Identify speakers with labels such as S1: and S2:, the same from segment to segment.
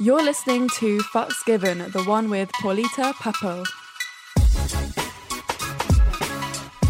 S1: You're listening to Fucks Given, the one with Paulita Papel.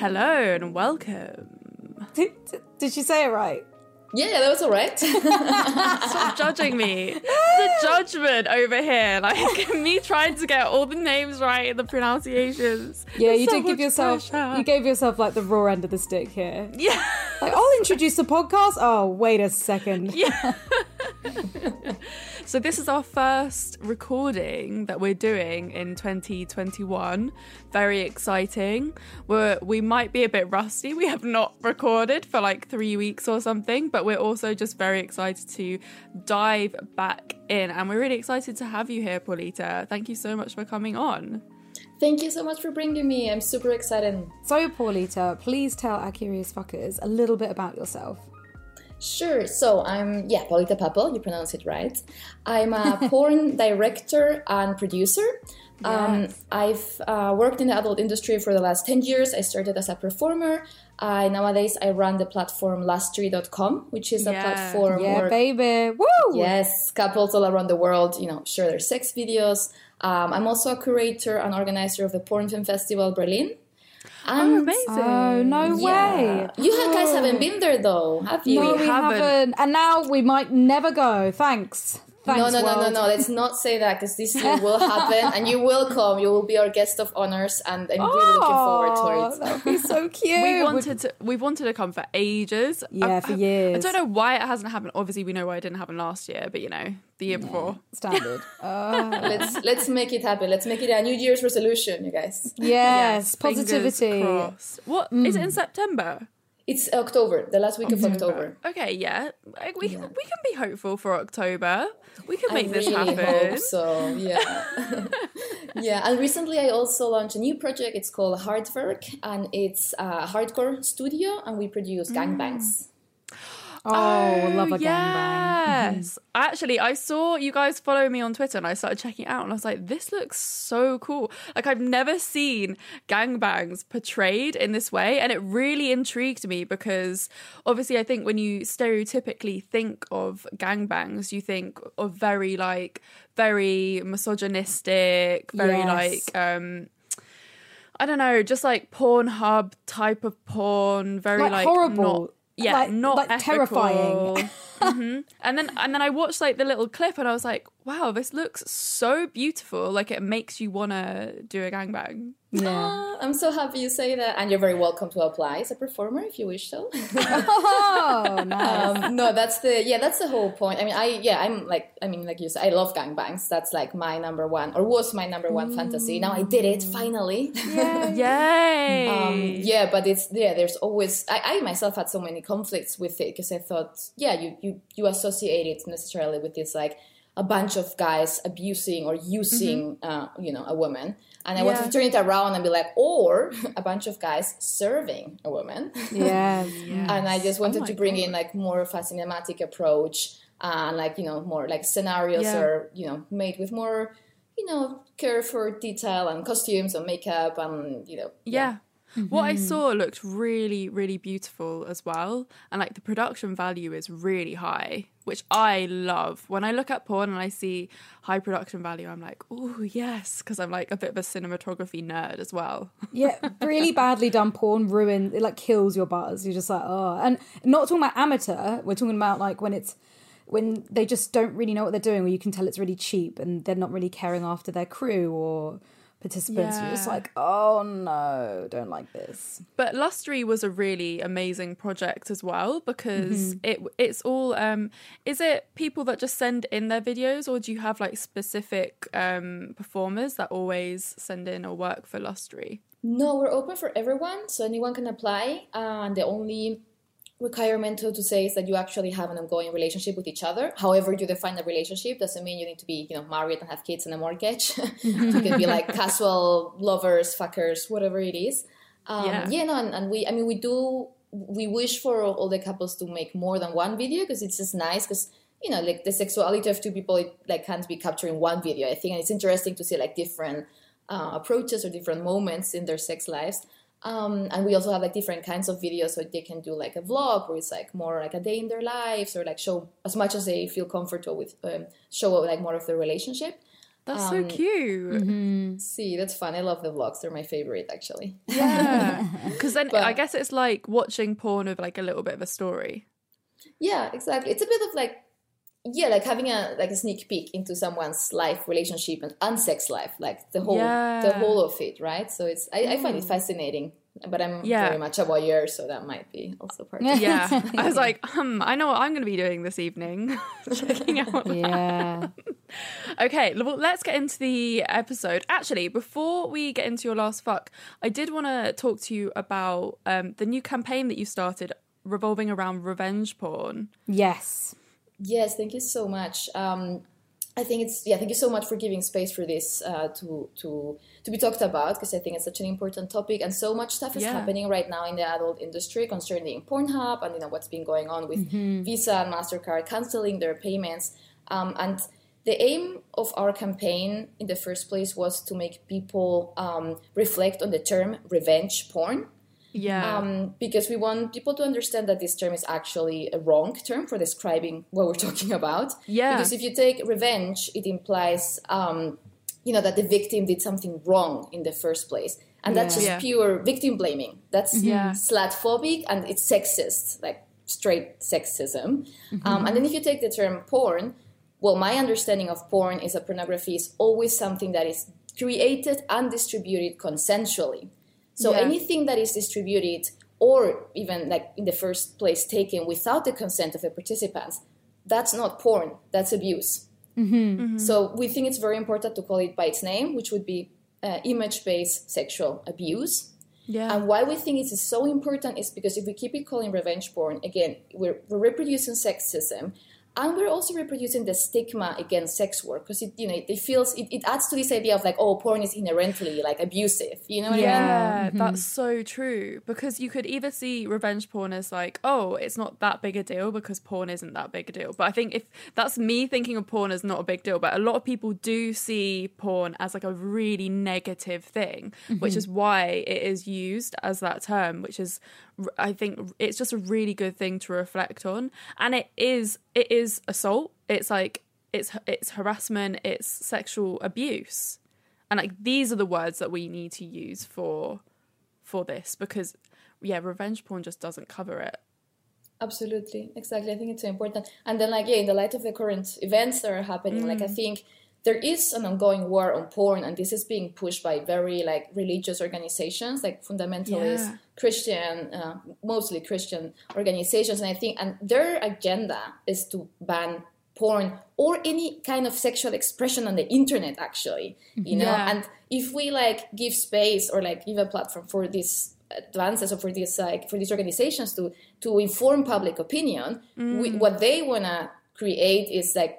S1: Hello and welcome.
S2: Did, did she say it right?
S3: Yeah, that was all right.
S1: Stop judging me. The judgment over here, like me trying to get all the names right and the pronunciations.
S2: Yeah,
S1: There's
S2: you
S1: so
S2: did give yourself.
S1: pressure.
S2: You gave yourself like the raw end of the stick here.
S1: Yeah.
S2: Like, I'll introduce the podcast. Oh, wait a second.
S1: Yeah. so this is our first recording that we're doing in 2021. Very exciting. We're we might be a bit rusty. We have not recorded for like 3 weeks or something, but we're also just very excited to dive back in and we're really excited to have you here, Paulita. Thank you so much for coming on.
S3: Thank you so much for bringing me. I'm super excited.
S2: So, Paulita, please tell our curious fuckers a little bit about yourself.
S3: Sure. So I'm yeah, Paulita Papel. You pronounce it right. I'm a porn director and producer. Um, I've uh, worked in the adult industry for the last 10 years. I started as a performer. I nowadays I run the platform lustery.com, which is a
S1: Yeah.
S3: platform
S2: Yeah,
S3: where
S2: baby. Woo!
S3: Yes, couples all around the world, you know, share their sex videos. Um, I'm also a curator and organizer of the Porn Film Festival Berlin.
S1: Oh,
S3: And uh,
S1: amazing.
S2: Oh, no
S3: yeah.
S2: way.
S3: You ha- guys haven't been there though, have you?
S2: No, we
S1: haven't.
S2: haven't. And now we might never go. Thanks. Thanks,
S3: no, no, no, no, no. Let's not say that because this year will happen and you will come. You will be our guest of honors, and I'm really looking forward to
S2: Oh,
S3: it.
S2: That would be so cute.
S1: We wanted to. We've wanted to come for ages.
S2: Yeah,
S1: I-
S2: for
S1: I-
S2: years.
S1: I don't know why it hasn't happened. Obviously, we know why it didn't happen last year, but you know, the year before.
S2: Standard. Oh.
S3: Let's let's make it happen. Let's make it a New Year's resolution, you guys.
S2: yes,
S1: fingers
S2: positivity.
S1: crossed. What mm. is it in September?
S3: It's October, the last week of October.
S1: Okay, yeah, Like, we we can be hopeful for October. We can make
S3: I
S1: this
S3: really
S1: happen.
S3: hope so. Yeah, yeah. And recently, I also launched a new project. It's called Hardwerk, and it's a hardcore studio, and we produce gangbangs. Mm.
S2: Oh, love a gangbang.
S1: Yes. Actually, I saw you guys follow me on Twitter and I started checking it out and I was like, this looks so cool. Like, I've never seen gangbangs portrayed in this way. And it really intrigued me because obviously, I think when you stereotypically think of gangbangs, you think of very, like, very misogynistic, very,
S2: Yes.
S1: like, um, I don't know, just like Pornhub type of porn, very
S2: Like
S1: like,
S2: horrible.
S1: not- yeah,
S2: Like-
S1: not
S2: like
S1: ethical.
S2: terrifying.
S1: Hmm And then and then I watched like the little clip and I was like, wow, this looks so beautiful. Like it makes you wanna do a gangbang.
S2: Yeah.
S3: Ah, I'm so happy you say that, and you're very welcome to apply as a performer if you wish so.
S2: Oh, nice.
S3: um, no, that's the yeah, that's the whole point. I mean, I yeah, I'm like I mean, like you said, I love gangbangs. That's like my number one, or was my number one fantasy. Now I did it finally.
S1: Yay!
S3: um, yeah, but it's yeah. There's always I, I myself had so many conflicts with it because I thought yeah, you you you associate it necessarily with this like a bunch of guys abusing or using uh, you know a woman. And I wanted
S1: Yeah.
S3: to turn it around and be like, or a bunch of guys serving a woman.
S2: yes.
S3: and I just wanted
S1: Oh
S3: to bring
S1: God.
S3: in like more of a cinematic approach and like you know more like scenarios
S1: Yeah.
S3: are you know made with more you know care for detail and costumes and makeup and you know
S1: yeah. What I mm-hmm. saw looked really, really beautiful as well. And like the production value is really high, which I love. When I look at porn and I see high production value, I'm like, oh, yes, because I'm like a bit of a cinematography nerd as well.
S2: Yeah, really badly done porn ruin it like kills your buzz. You're just like, oh and not talking about amateur, we're talking about like when it's when they just don't really know what they're doing, or you can tell it's really cheap and they're not really caring after their crew or participants. You're just like, oh no, don't like this.
S1: But Lustery was a really amazing project as well because
S2: Mm-hmm.
S1: it it's all um is it people that just send in their videos or do you have like specific um performers that always send in or work for Lustery?
S3: No, we're open for everyone, so anyone can apply. Uh, and the only requirement to, to say is that you actually have an ongoing relationship with each other. However, you define a relationship doesn't mean you need to be, you know, married and have kids and a mortgage. you can be like casual lovers, fuckers, whatever it is. Um,
S1: Yeah.
S3: yeah. no, and, and we, I mean, we do, we wish for all the couples to make more than one video because it's just nice because you know, like the sexuality of two people, it like can't be captured in one video. I think, and it's interesting to see like different uh, approaches or different moments in their sex lives. Um, and we also have like different kinds of videos, so they can do like a vlog where it's like more like a day in their lives, or like show as much as they feel comfortable with, um, show like more of the relationship.
S1: That's
S3: Um,
S1: so cute.
S3: See, that's fun. I love the vlogs; they're my favorite, actually.
S1: Yeah. Because then
S3: But-
S1: I guess it's like watching porn with like a little bit of a story.
S3: Yeah, exactly. It's a bit of like, yeah, like having a like a sneak peek into someone's life, relationship, and, and sex life, like the whole the whole of it, right? So it's I, I find it fascinating, but I'm
S1: Yeah.
S3: very much a voyeur, so that might be also part. of it.
S1: Yeah. I was like, um, I know what I'm going to be doing this evening. Checking out.
S2: Yeah.
S1: Okay, well, let's get into the episode. Actually, before we get into your last fuck, I did want to talk to you about um, the new campaign that you started revolving around revenge porn.
S2: yes.
S3: Yes, thank you so much. Um, I think it's yeah. Thank you so much for giving space for this uh, to to to be talked about because I think it's such an important topic and so much stuff is
S1: Yeah.
S3: happening right now in the adult industry concerning Pornhub and you know what's been going on with Visa and Mastercard canceling their payments. Um, and the aim of our campaign in the first place was to make people um, reflect on the term revenge porn
S1: Yeah.
S3: um, because we want people to understand that this term is actually a wrong term for describing what we're talking about.
S1: Yeah.
S3: Because if you take revenge, it implies, um, you know, that the victim did something wrong in the first place, and that's just
S1: Yeah.
S3: pure victim blaming. That's
S1: Yeah.
S3: slut-phobic and it's sexist, like straight sexism. Um, and then if you take the term porn, well, my understanding of porn is that pornography is always something that is created and distributed consensually. So
S1: Yeah.
S3: anything that is distributed or even like in the first place taken without the consent of the participants, that's not porn, that's abuse. So we think it's very important to call it by its name, which would be uh, image-based sexual abuse.
S1: yeah.
S3: And why we think it is so important is because if we keep it calling revenge porn, again, we're, we're reproducing sexism, and we're also reproducing the stigma against sex work because it, you know, it feels it, it adds to this idea of like, oh, porn is inherently like abusive. You know what I mean?
S1: Yeah, mm-hmm. that's so true. Because you could either see revenge porn as like, oh, it's not that big a deal because porn isn't that big a deal. But I think if that's me thinking of porn as not a big deal, but a lot of people do see porn as like a really negative thing, which mm-hmm. is why it is used as that term, which is I think it's just a really good thing to reflect on. And it is it is assault. It's like it's it's harassment, it's sexual abuse and like these are the words that we need to use for for this because yeah revenge porn just doesn't cover it
S3: Absolutely, exactly. I think it's so important. And then, like, yeah, in the light of the current events that are happening, like, I mm. think there is an ongoing war on porn, and this is being pushed by very like religious organizations, like fundamentalist
S1: Yeah.
S3: Christian, uh, mostly Christian organizations. And I think, and their agenda is to ban porn or any kind of sexual expression on the internet. Actually, you know,
S1: Yeah.
S3: and if we like give space or like give a platform for these advances or for these like for these organizations to to inform public opinion we, what they want to create is like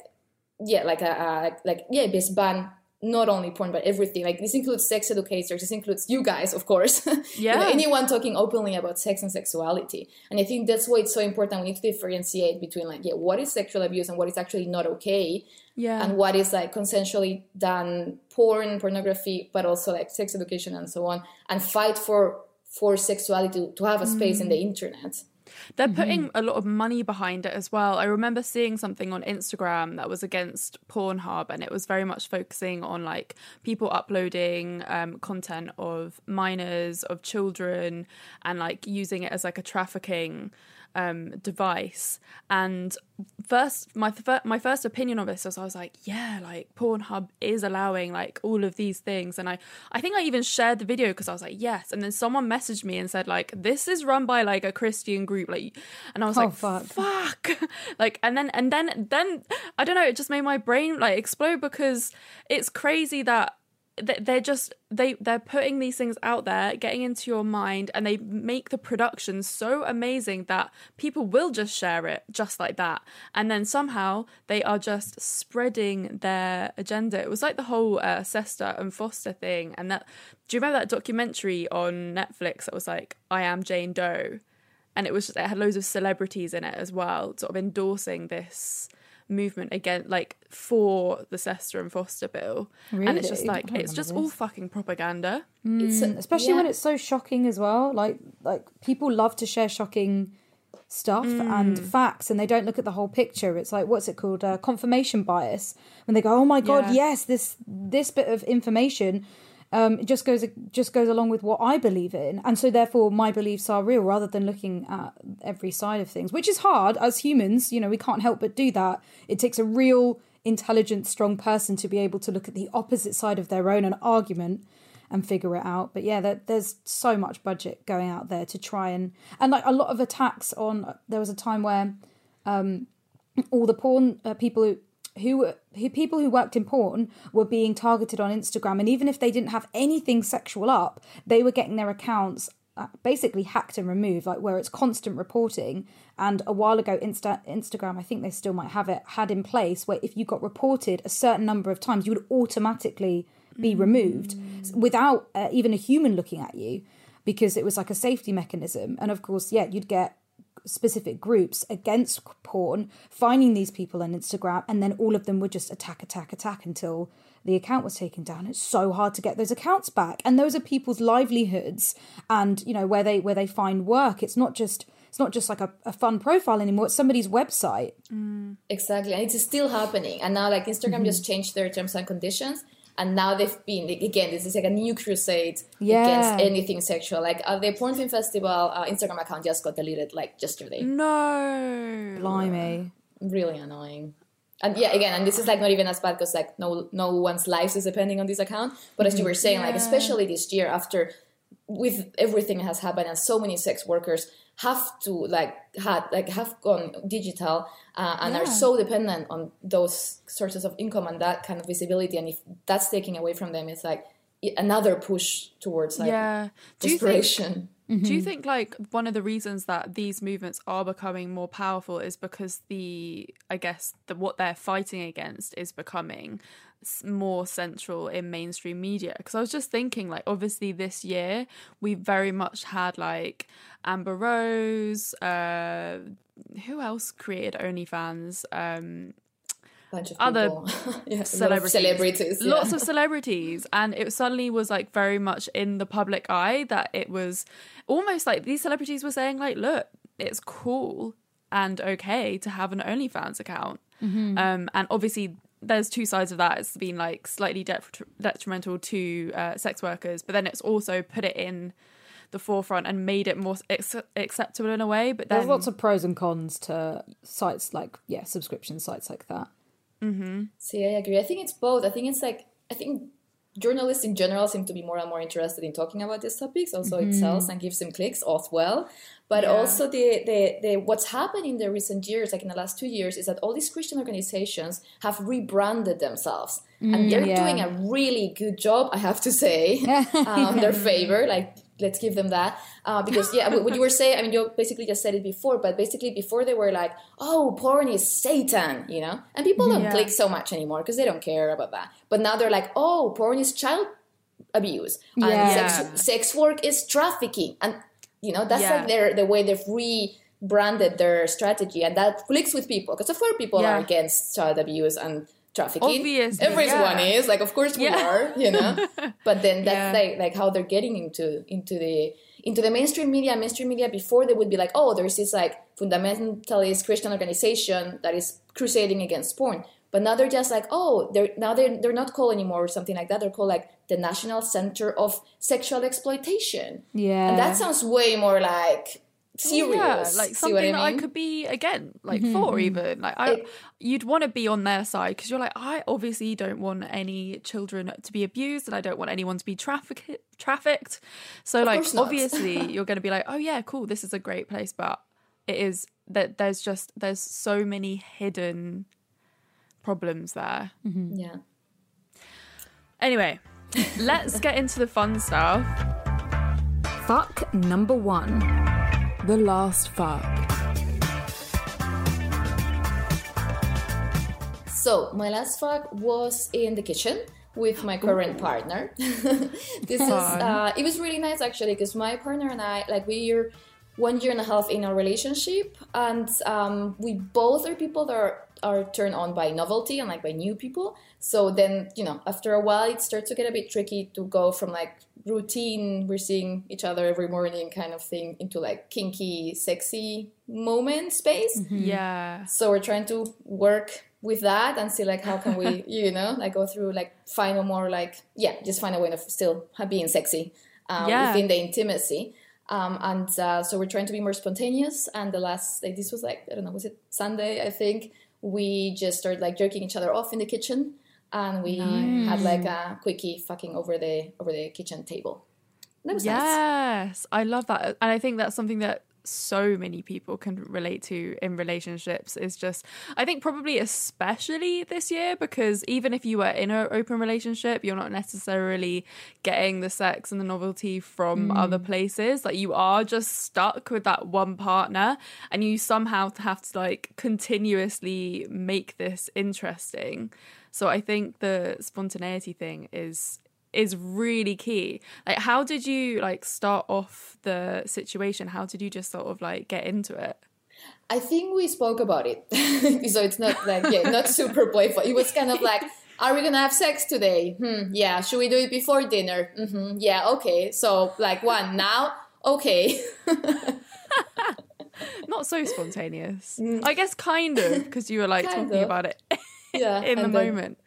S3: yeah like a, a like yeah this ban not only porn but everything. Like this includes sex educators this includes you guys of course. You know,
S1: Yeah.
S3: anyone talking openly about sex and sexuality. And i think that's why it's so important we need to differentiate between like yeah what is sexual abuse and what is actually not okay.
S1: Yeah.
S3: And what is like consensually done porn pornography but also like sex education and so on and fight for for sexuality to, to have a space in mm. the internet
S1: they're putting a lot of money behind it as well. I remember seeing something on instagram that was against pornhub and it was very much focusing on like people uploading um, content of minors of children and like using it as like a trafficking um, device. And first, my fir- my first opinion of this was I was like, yeah, like Pornhub is allowing like all of these things, and I I think I even shared the video because I was like, yes. And then someone messaged me and said like, this is run by like a Christian group, like, and I was
S2: Oh,
S1: like,
S2: fuck.
S1: fuck, like, and then and then then I don't know, it just made my brain like explode because it's crazy that th- they're just they they're putting these things out there getting into your mind and they make the production so amazing that people will just share it just like that. And then somehow they are just spreading their agenda. It was like the whole uh, and FOSTA thing and that do you remember that documentary on Netflix that was like I am Jane Doe and it was just, it had loads of celebrities in it as well sort of endorsing this movement again like for the SESTA and FOSTA bill. And it's just like it's just
S2: remember
S1: all fucking propaganda.
S3: It's
S2: especially
S3: yeah.
S2: when it's so shocking as well like like people love to share shocking stuff and facts and they don't look at the whole picture. It's like what's it called? Uh, confirmation bias. When they go oh my god
S1: Yeah.
S2: yes this this bit of information um it just goes just goes along with what i believe in and so therefore my beliefs are real rather than looking at every side of things which is hard as humans you know we can't help but do that it takes a real intelligent strong person to be able to look at the opposite side of their own an argument and figure it out. But yeah, there, there's so much budget going out there to try and and like a lot of attacks on. There was a time where um, all the porn uh, people who. Who, who people who worked in porn were being targeted on Instagram, and even if they didn't have anything sexual up, they were getting their accounts uh, basically hacked and removed, like where it's constant reporting. And a while ago, Insta- Instagram, I think they still might have it, had in place where if you got reported a certain number of times, you would automatically be removed without uh, even a human looking at you because it was like a safety mechanism. And of course, yeah, you'd get specific groups against porn finding these people on Instagram, and then all of them would just attack, attack, attack until the account was taken down. It's so hard to get those accounts back, and those are people's livelihoods, and you know where they where they find work. It's not just it's not just like a, a fun profile anymore. It's somebody's website. Mm.
S3: Exactly, and it's still happening. And now, like Instagram
S2: Mm-hmm.
S3: just changed their terms and conditions, and now they've been again. This is like a new crusade
S2: Yeah.
S3: against anything sexual. Like uh, the Porn Film Festival uh, Instagram account just got deleted like yesterday.
S1: no
S2: Blimey.
S3: Really annoying. And yeah, again, and this is like not even as bad because like no no one's lives is depending on this account. But as you were saying, like especially this year after with everything that has happened and so many sex workers have to like had like have gone digital uh, and are so dependent on those sources of income and that kind of visibility. And if that's taken away from them it's like another push towards like
S1: yeah. Do you think
S3: desperation.
S1: Do you think like one of the reasons that these movements are becoming more powerful is because the I guess the what they're fighting against is becoming s- more central in mainstream media because I was just thinking like obviously this year we very much had like Amber Rose uh who else created OnlyFans? Um
S3: bunch of
S1: Other
S3: yeah, a lot of
S1: celebrities.
S3: celebrities yeah.
S1: lots of celebrities. And it suddenly was like very much in the public eye that it was almost like these celebrities were saying like look it's cool and okay to have an OnlyFans account. Um, and obviously there's two sides of that it's been like slightly detri- detrimental to uh, sex workers but then it's also put it in the forefront and made it more ex- acceptable in a way but then
S2: There's lots of pros and cons to sites like yeah, subscription sites like that. Mm-hmm.
S3: See, I agree. I think it's both. I think it's like I think journalists in general seem to be more and more interested in talking about these topics. Also, it sells and gives them clicks as well. But also, the, the the what's happened in the recent years, like in the last two years, is that all these Christian organizations have rebranded themselves, and they're
S2: yeah.
S3: doing a really good job. I have to say, um, their favor. Like let's give them that uh, because yeah what you were saying i mean you basically just said it before but basically before they were like oh porn is satan you know and people don't
S1: Yeah.
S3: click so much anymore because they don't care about that but now they're like oh porn is child abuse and
S2: Yeah.
S3: sex, sex work is trafficking and you know that's
S1: Yeah.
S3: like their the way they've rebranded their strategy and that clicks with people because of course people are against child abuse and trafficking
S1: Obviously,
S3: everyone
S1: yeah.
S3: is like of course we
S1: Yeah.
S3: are you know but then that's
S1: Yeah.
S3: like like how they're getting into into the into the mainstream media mainstream media before they would be like oh there's this like fundamentalist christian organization that is crusading against porn but now they're just like oh they're now they're, they're not called anymore or something like that they're called like the national center of sexual exploitation
S2: Yeah.
S3: and that sounds way more like Oh, serious.
S1: Yeah, like
S3: See what
S1: something that I could be again, like mm-hmm, for mm-hmm. even. Like I,
S3: It-
S1: you'd want to be on their side because you're like, I obviously don't want any children to be abused, and I don't want anyone to be trafficked. Trafficked. So like, obviously, you're going to be like, oh yeah, cool, this is a great place, but it is that there's just there's so many hidden problems there. Mm-hmm.
S3: Yeah.
S1: Anyway, let's get into the fun stuff.
S4: Fuck number one.
S1: The last fuck.
S3: So my last fuck was in the kitchen with my current partner. this is uh, it was really nice actually because my partner and I like we're one year and a half in our relationship and um, we both are people that are are turned on by novelty and like by new people. So then you know after a while it starts to get a bit tricky to go from like routine we're seeing each other every morning kind of thing into like kinky sexy moment space.
S1: Yeah.
S3: So we're trying to work with that and see like how can we, you know, like go through like find a more like yeah, just find a way of still being sexy um,
S1: Yeah.
S3: within the intimacy. Um, and uh, so we're trying to be more spontaneous. And the last, like this was like I don't know, was it Sunday? I think we just started like jerking each other off in the kitchen, and we had like a quickie fucking over the over the kitchen table. That was nice.
S1: Yes, I love that. And I think that's something that so many people can relate to in relationships is just I think probably especially this year because even if you were in an open relationship you're not necessarily getting the sex and the novelty from mm. other places. Like you are just stuck with that one partner and you somehow have to like continuously make this interesting. So I think the spontaneity thing is is really key. Like how did you like start off the situation? How did you just sort of like get into it?
S3: I think we spoke about it, so it's not like yeah, not super playful. It was kind of like, "Are we gonna have sex today? Hmm, yeah. Should we do it before dinner? hmm Yeah, okay. So like one now, okay.
S1: Not so spontaneous. I guess kind of because you were like
S3: Kind
S1: talking
S3: of.
S1: about it
S3: yeah,
S1: in the
S3: then-
S1: moment.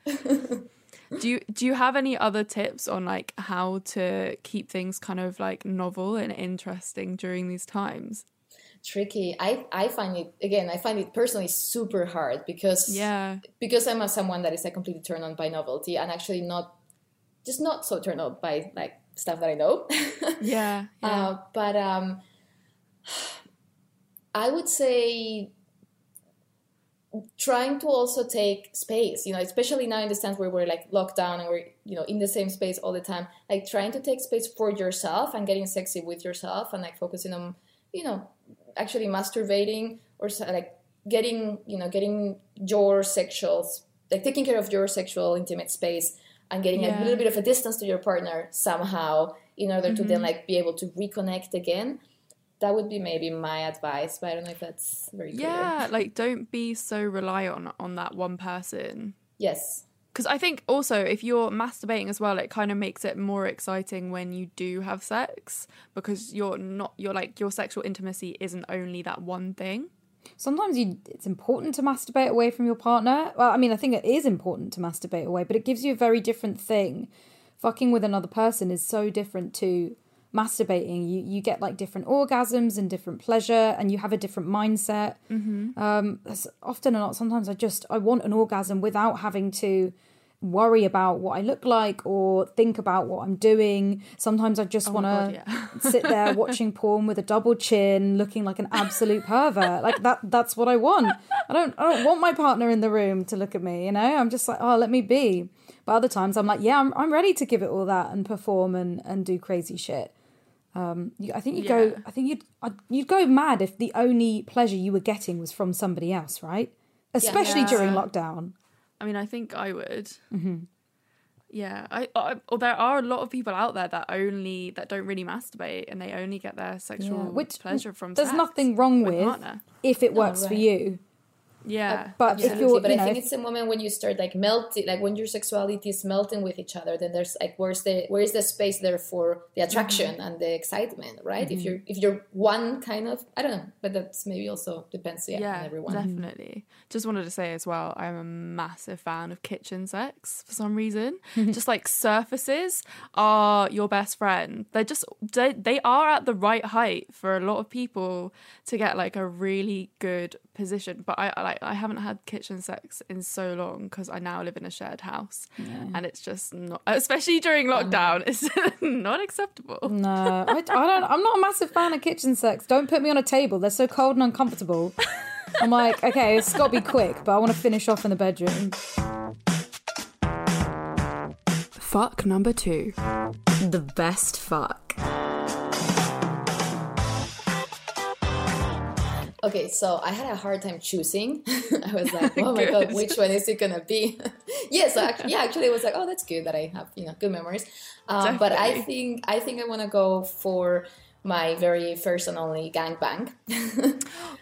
S1: Do you do you have any other tips on like how to keep things kind of like novel and interesting during these times?
S3: Tricky. I I find it again. I find it personally super hard because
S1: Yeah.
S3: because I'm a someone that is like completely turned on by novelty and actually not just not so turned on by like stuff that I know.
S1: Yeah. yeah.
S3: Uh, but um, I would say trying to also take space, you know, especially now in the sense where we're like locked down and we're, you know, in the same space all the time, like trying to take space for yourself and getting sexy with yourself and like focusing on, you know, actually masturbating or like getting, you know, getting your sexual, like taking care of your sexual intimate space and getting
S1: Yeah.
S3: a little bit of a distance to your partner somehow in order to then mm-hmm. like be able to reconnect again. That would be maybe my advice, but I don't know if that's very clear.
S1: yeah, like don't be so reliant on on that one person.
S3: Yes.
S1: because I think also if you're masturbating as well, it kind of makes it more exciting when you do have sex because you're not you're like your sexual intimacy isn't only that one thing.
S2: Sometimes you, it's important to masturbate away from your partner. Well, I mean, I think it is important to masturbate away, but it gives you a very different thing. Fucking with another person is so different to masturbating. You you get like different orgasms and different pleasure, and you have a different mindset. Mm-hmm. Um, that's often or not, sometimes I just I want an orgasm without having to worry about what I look like or think about what I'm doing. Sometimes I just want to
S1: yeah.
S2: sit there watching porn with a double chin, looking like an absolute pervert. Like that that's what I want. I don't I don't want my partner in the room to look at me, you know? I'm just like, "Oh, let me be." But other times I'm like, "Yeah, I'm I'm ready to give it all that and perform and and do crazy shit." Um, you, I think you
S1: Yeah.
S2: go. I think you'd I'd, you'd go mad if the only pleasure you were getting was from somebody else, right? Especially
S1: Yeah.
S2: during lockdown.
S1: I mean, I think I would. Yeah, I, I. Or there are a lot of people out there that only that don't really masturbate and they only get their sexual
S2: Yeah, which
S1: pleasure from.
S2: there's
S1: sex
S2: nothing wrong
S1: with
S2: with
S1: partner.
S2: if it works for
S3: right.
S2: you.
S1: Yeah.
S2: But if you're,
S3: but
S2: you
S3: I think
S2: if-
S3: it's a moment when you start like melting, like when your sexuality is melting with each other. Then there's like where's the where is the space there for the mm-hmm. attraction and the excitement, right? If mm-hmm. you're if you're one kind of I don't know, but that's maybe also depends yeah,
S1: yeah,
S3: on everyone.
S1: definitely. Just wanted to say as well, I'm a massive fan of kitchen sex for some reason. just like surfaces are your best friend. They're just they, they are at the right height for a lot of people to get like a really good position. But I I, like I haven't had kitchen sex in so long because I now live in a shared house, and it's just not, especially during mm. lockdown, it's not acceptable.
S2: no, I, I don't. I'm not a massive fan of kitchen sex. Don't put me on a table. They're so cold and uncomfortable. I'm like, okay, it's got to be quick, but I want to finish off in the bedroom.
S1: Fuck number two.
S5: The best fuck.
S3: Okay, so I had a hard time choosing. I was like, oh my god, which one is it gonna be? yes, actually, yeah, actually, it was like, oh, that's good that I have you know good memories. Um, but I think I think I want to go for my very first and only gangbang.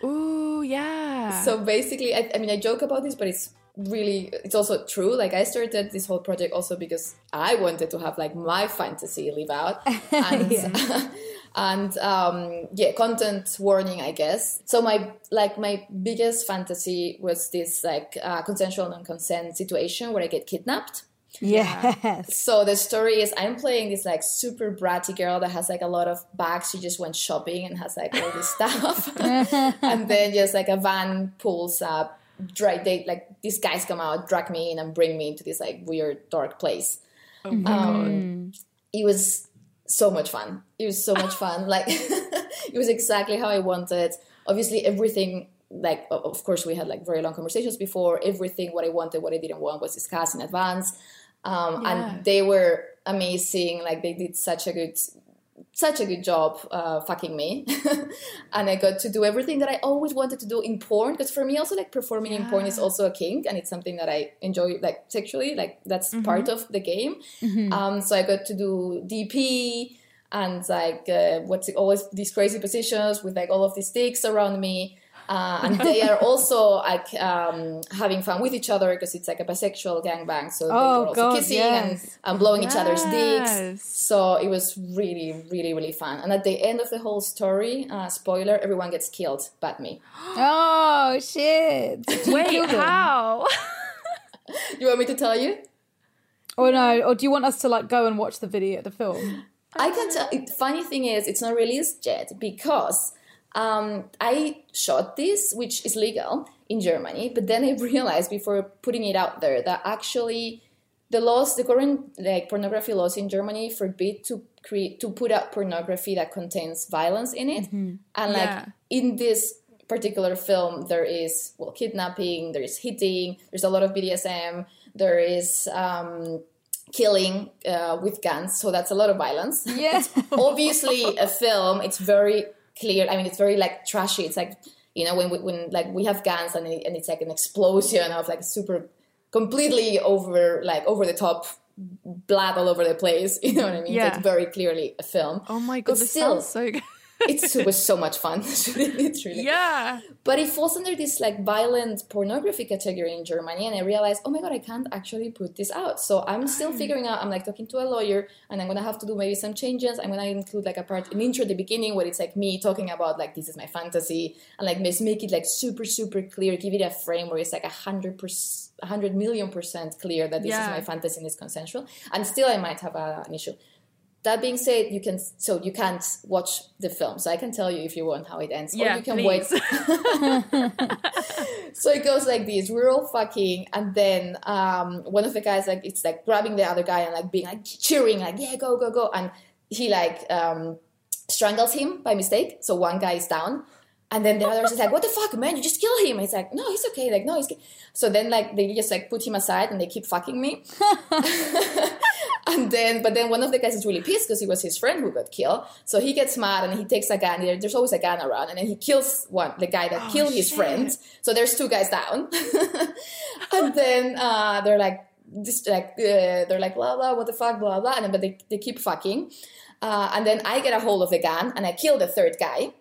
S1: Ooh, yeah.
S3: so basically, I, I mean, I joke about this, but it's really it's also true. Like I started this whole project also because I wanted to have like my fantasy live out and. And um yeah content warning i guess so my like my biggest fantasy was this like uh, consensual non-consent situation where i get kidnapped
S2: Yes.
S3: so the story is I'm playing this like super bratty girl that has like a lot of bags. She just went shopping and has like all this stuff, and then just like a van pulls up. Drag they like these guys come out, drag me in, and bring me into this like weird dark place. Oh Um, it was so much fun. It was so much fun. Like it was exactly how I wanted. Obviously, everything like of course we had like very long conversations before. Everything what I wanted, what I didn't want was discussed in advance. Um,
S1: Yeah.
S3: and they were amazing. Like they did such a good such a good job uh, fucking me. And i got to do everything that i always wanted to do in porn because for me also like performing in porn is also a kink and it's something that i enjoy like sexually like that's part of the game. Um, so i got to do dp and like uh, what's it, always these crazy positions with like all of these sticks around me uh, and they are also like um, having fun with each other because it's like a bisexual gangbang so they
S2: Oh,
S3: were also
S2: God,
S3: kissing
S2: yes.
S3: and, and blowing each other's dicks so it was really, really, really fun. And at the end of the whole story, uh, spoiler, everyone gets killed but me.
S2: Oh shit!
S1: Wait, how?
S3: You want me to tell you?
S2: Or no? Or do you want us to like go and watch the video, the film?
S3: I can tell. it- Funny thing is, it's not released yet because um, I shot this, which is legal in Germany. But then I realized before putting it out there that actually the laws, the current like pornography laws in Germany forbid to create to put out pornography that contains violence in it. And like
S1: Yeah.
S3: in this particular film, there is well kidnapping, there is hitting, there's a lot of BDSM, there is. Um, killing uh, with guns so that's a lot of violence
S2: Yeah.
S3: obviously a film it's very clear i mean it's very like trashy it's like you know when we, when like we have guns and, it, and it's like an explosion of like super completely over like over the top blood all over the place you know what i mean
S1: Yeah.
S3: it's very clearly a film
S1: Oh my god,
S3: But
S1: this
S3: still,
S1: sounds so good.
S3: It's, it was so much fun it's really,
S1: yeah.
S3: but it falls under this like violent pornography category in Germany, and I realized, oh my god, I can't actually put this out. So I'm still ah. figuring out. I'm like talking to a lawyer, and I'm gonna have to do maybe some changes. I'm gonna include like a part, an intro at the beginning where it's like me talking about like this is my fantasy, and like just make it like super super clear, give it a frame where it's like a hundred percent, a hundred million percent clear that this
S1: Yeah.
S3: is my fantasy and it's consensual. And still, I might have a, an issue. That being said, you can so you can't watch the film. So I can tell you if you want how it ends,
S1: Yeah,
S3: or you can
S1: please.
S3: wait so it goes like this we're all fucking and then um, one of the guys like it's like grabbing the other guy and like being like cheering like yeah go go go and he like um, strangles him by mistake so one guy is down and then the other is like what the fuck man you just killed him it's like no he's okay like no he's okay. so then like they just like put him aside and they keep fucking me and then but then one of the guys is really pissed because it was his friend who got killed so he gets mad and he takes a gun there's always a gun around and then he kills one the guy that killed his friend so there's two guys down and then uh, they're like this like uh, they're like blah blah what the fuck blah blah and then but they, they keep fucking uh, and then I get a hold of the gun and I kill the third guy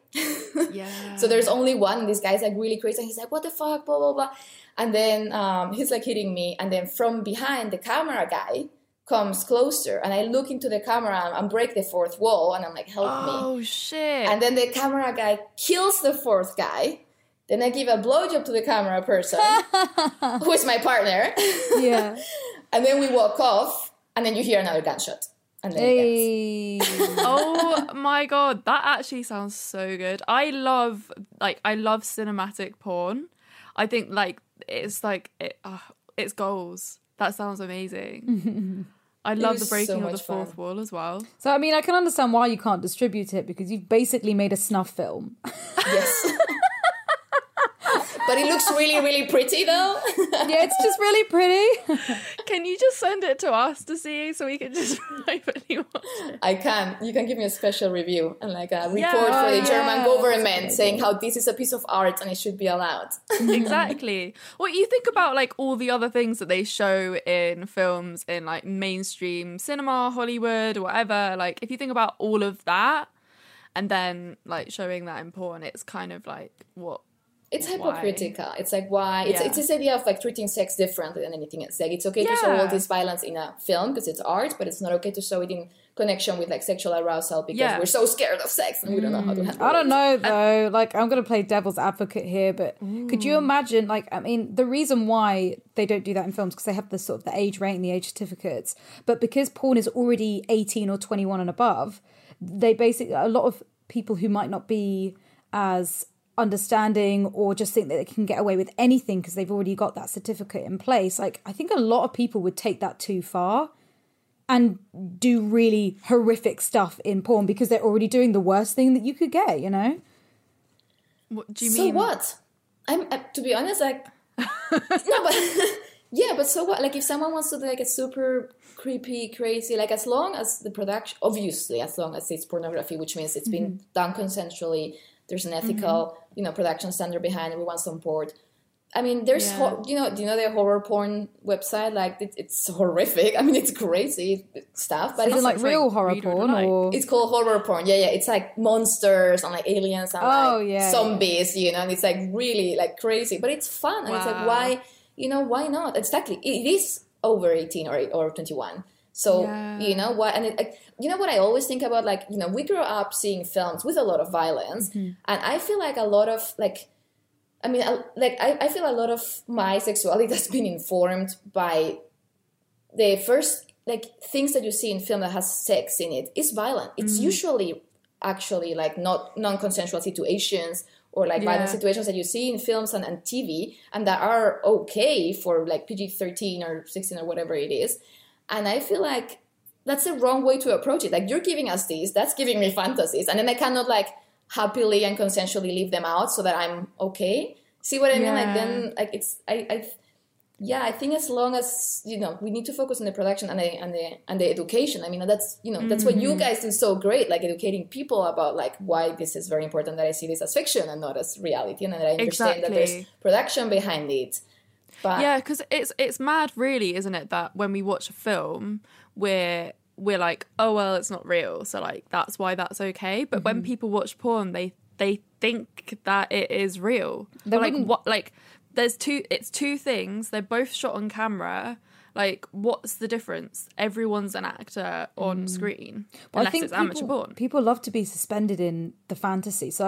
S1: Yeah.
S3: So there's only one. This guy's like really crazy. And he's like, what the fuck, blah, blah, blah. And then um, he's like hitting me. And then from behind, the camera guy comes closer. And I look into the camera and break the fourth wall. And I'm like, help me.
S1: Oh shit.
S3: And then the camera guy kills the fourth guy. Then I give a blowjob to the camera person, who is my partner.
S2: Yeah.
S3: and then we walk off. And then you hear another gunshot. And then.
S2: Hey.
S1: oh my god, that actually sounds so good. I love like I love cinematic porn. I think like it's like it, uh, it's goals. That sounds amazing. I love the breaking
S3: so
S1: of the fourth
S3: fun.
S1: wall as well.
S2: So I mean, I can understand why you can't distribute it because you've basically made a snuff film.
S3: Yes. but it looks really, really pretty though.
S2: yeah, it's just really pretty.
S1: Can you just send it to us to see so we can just privately watch it?
S3: I can. You can give me a special review and like a report
S1: Yeah.
S3: for the
S2: Yeah,
S3: German
S2: that's
S3: government saying how this is a piece of art and it should be allowed.
S1: exactly. Well, you think about like all the other things that they show in films in like mainstream cinema, Hollywood, or whatever. Like, if you think about all of that, and then like showing that in porn, it's kind of like what.
S3: It's
S1: Why?
S3: hypocritical. It's like why it's,
S1: Yeah.
S3: it's this idea of like treating sex differently than anything else. Like it's okay to show all this violence in a film because it's art, but it's not okay to show it in connection with like sexual arousal because
S1: Yeah.
S3: we're so scared of sex and we don't know how to mm. handle it.
S2: I don't
S3: it.
S2: know though. Like, I'm going to play devil's advocate here, but could you mm. imagine? Like, I mean, the reason why they don't do that in films because they have the sort of the age rating, the age certificates, but because porn is already 18 or 21 and above, they basically a lot of people who might not be as understanding or just think that they can get away with anything because they've already got that certificate in place. Like, I think a lot of people would take that too far and do really horrific stuff in porn because they're already doing the worst thing that you could get, you know?
S1: What do you
S3: so
S1: mean?
S3: what? I'm uh, to be honest, like no, but yeah, but so what? Like if someone wants to do like a super creepy, crazy, like as long as the production, obviously, as long as it's pornography, which means it's been
S1: Mm-hmm.
S3: done consensually, there's an mm-hmm. ethical, you know, production standard behind. Everyone's on board. I mean, there's
S1: Yeah.
S3: hor- you know, do you know the horror porn website? Like it, it's horrific. I mean, it's crazy stuff, but
S2: Is
S3: it's
S2: it like
S1: Sounds like
S2: real horror porn or
S3: it's called horror porn. Yeah, yeah. It's like monsters and like aliens and
S2: Oh,
S3: like
S2: yeah,
S3: zombies, you know, and it's like really like crazy, but it's fun. And it's like, why, you know, why not? Exactly. It is over 18 or, or 21. So,
S1: Yeah.
S3: you know, what, and it, you know what I always think about? Like, you know, we grew up seeing films with a lot of violence.
S1: Mm-hmm.
S3: And I feel like a lot of, like, I mean, I- like, I, I feel a lot of my sexuality has been informed by the first like things that you see in film that has sex in it is violent. It's
S1: Mm-hmm.
S3: usually actually like not non-consensual situations or like violent
S1: Yeah.
S3: situations that you see in films and, and TV and that are okay for like PG-13 or 16 or whatever it is. And I feel like that's the wrong way to approach it. Like you're giving us these, that's giving me fantasies, and then I cannot like happily and consensually leave them out so that I'm okay. See what I mean? Like then like it's I, I yeah, I think as long as you know, we need to focus on the production and the and the and the education. I mean, that's you know, that's what
S1: Mm-hmm.
S3: you guys do so great, like educating people about like why this is very important that I see this as fiction and not as reality, and that I understand that there's production behind it. But
S1: yeah because it's it's mad really isn't it that when we watch a film we're we're like oh well it's not real. So like that's why that's okay. But
S2: Mm-hmm.
S1: when people watch porn they they think that it is real.
S2: They
S1: like what like there's two it's two things. They're both shot on camera. Like what's the difference? Everyone's an actor on screen
S2: Mm. Well,
S1: unless it's amateur
S2: people,
S1: porn.
S2: people love to be suspended in the fantasy. So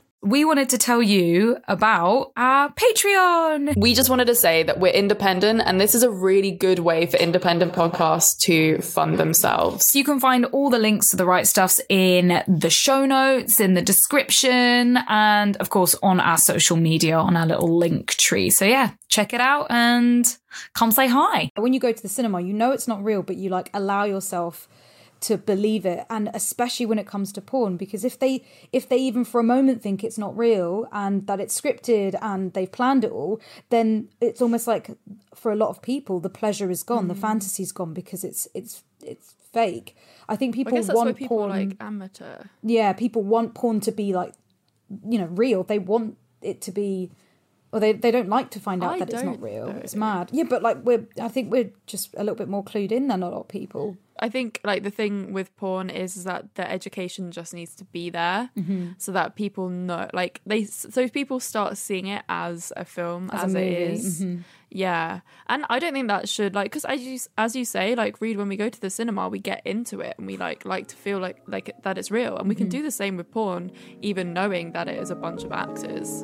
S2: We wanted to tell you about our Patreon.
S1: We just wanted to say that we're independent and this is a really good way for independent podcasts to fund themselves.
S2: You can find all the links to the right stuffs in the show notes, in the description, and of course on our social media on our little link tree. So yeah, check it out and come say hi.
S6: When you go to the cinema, you know it's not real, but you like allow yourself to believe it and especially when it comes to porn because if they if they even for a moment think it's not real and that it's scripted and they've planned it all then it's almost like for a lot of people the pleasure is gone mm. the fantasy's gone because it's it's it's fake. I think people
S1: I
S6: want
S1: people
S6: porn
S1: like amateur.
S6: Yeah people want porn to be like you know real. They want it to be
S7: or they, they don't like to find out
S1: I
S7: that it's not real.
S1: though.
S7: It's mad. Yeah, but like we're I think we're just a little bit more clued in than a lot of people.
S1: I think like the thing with porn is, is that the education just needs to be there
S7: Mm-hmm.
S1: so that people know like they so if people start seeing it as a film
S7: As a
S1: as, it
S7: movie,
S1: is,
S7: mhm.
S1: yeah and I don't think that should like because as you as you say like read when we go to the cinema we get into it and we like like to feel like like that it's real and we
S7: Mm-hmm.
S1: can do the same with porn even knowing that it is a bunch of actors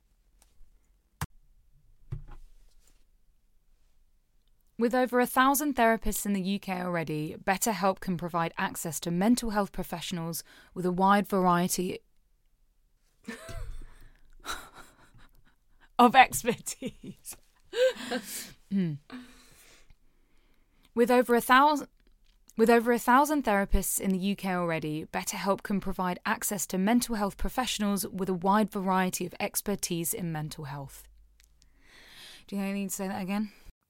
S2: With over a thousand therapists in the UK already, BetterHelp can provide access to mental health professionals with a wide variety of expertise. Hmm. With over a thousand. With over a thousand therapists in the UK already, BetterHelp can provide access to mental health professionals with a wide variety of expertise in mental health. Do you I need to say that again?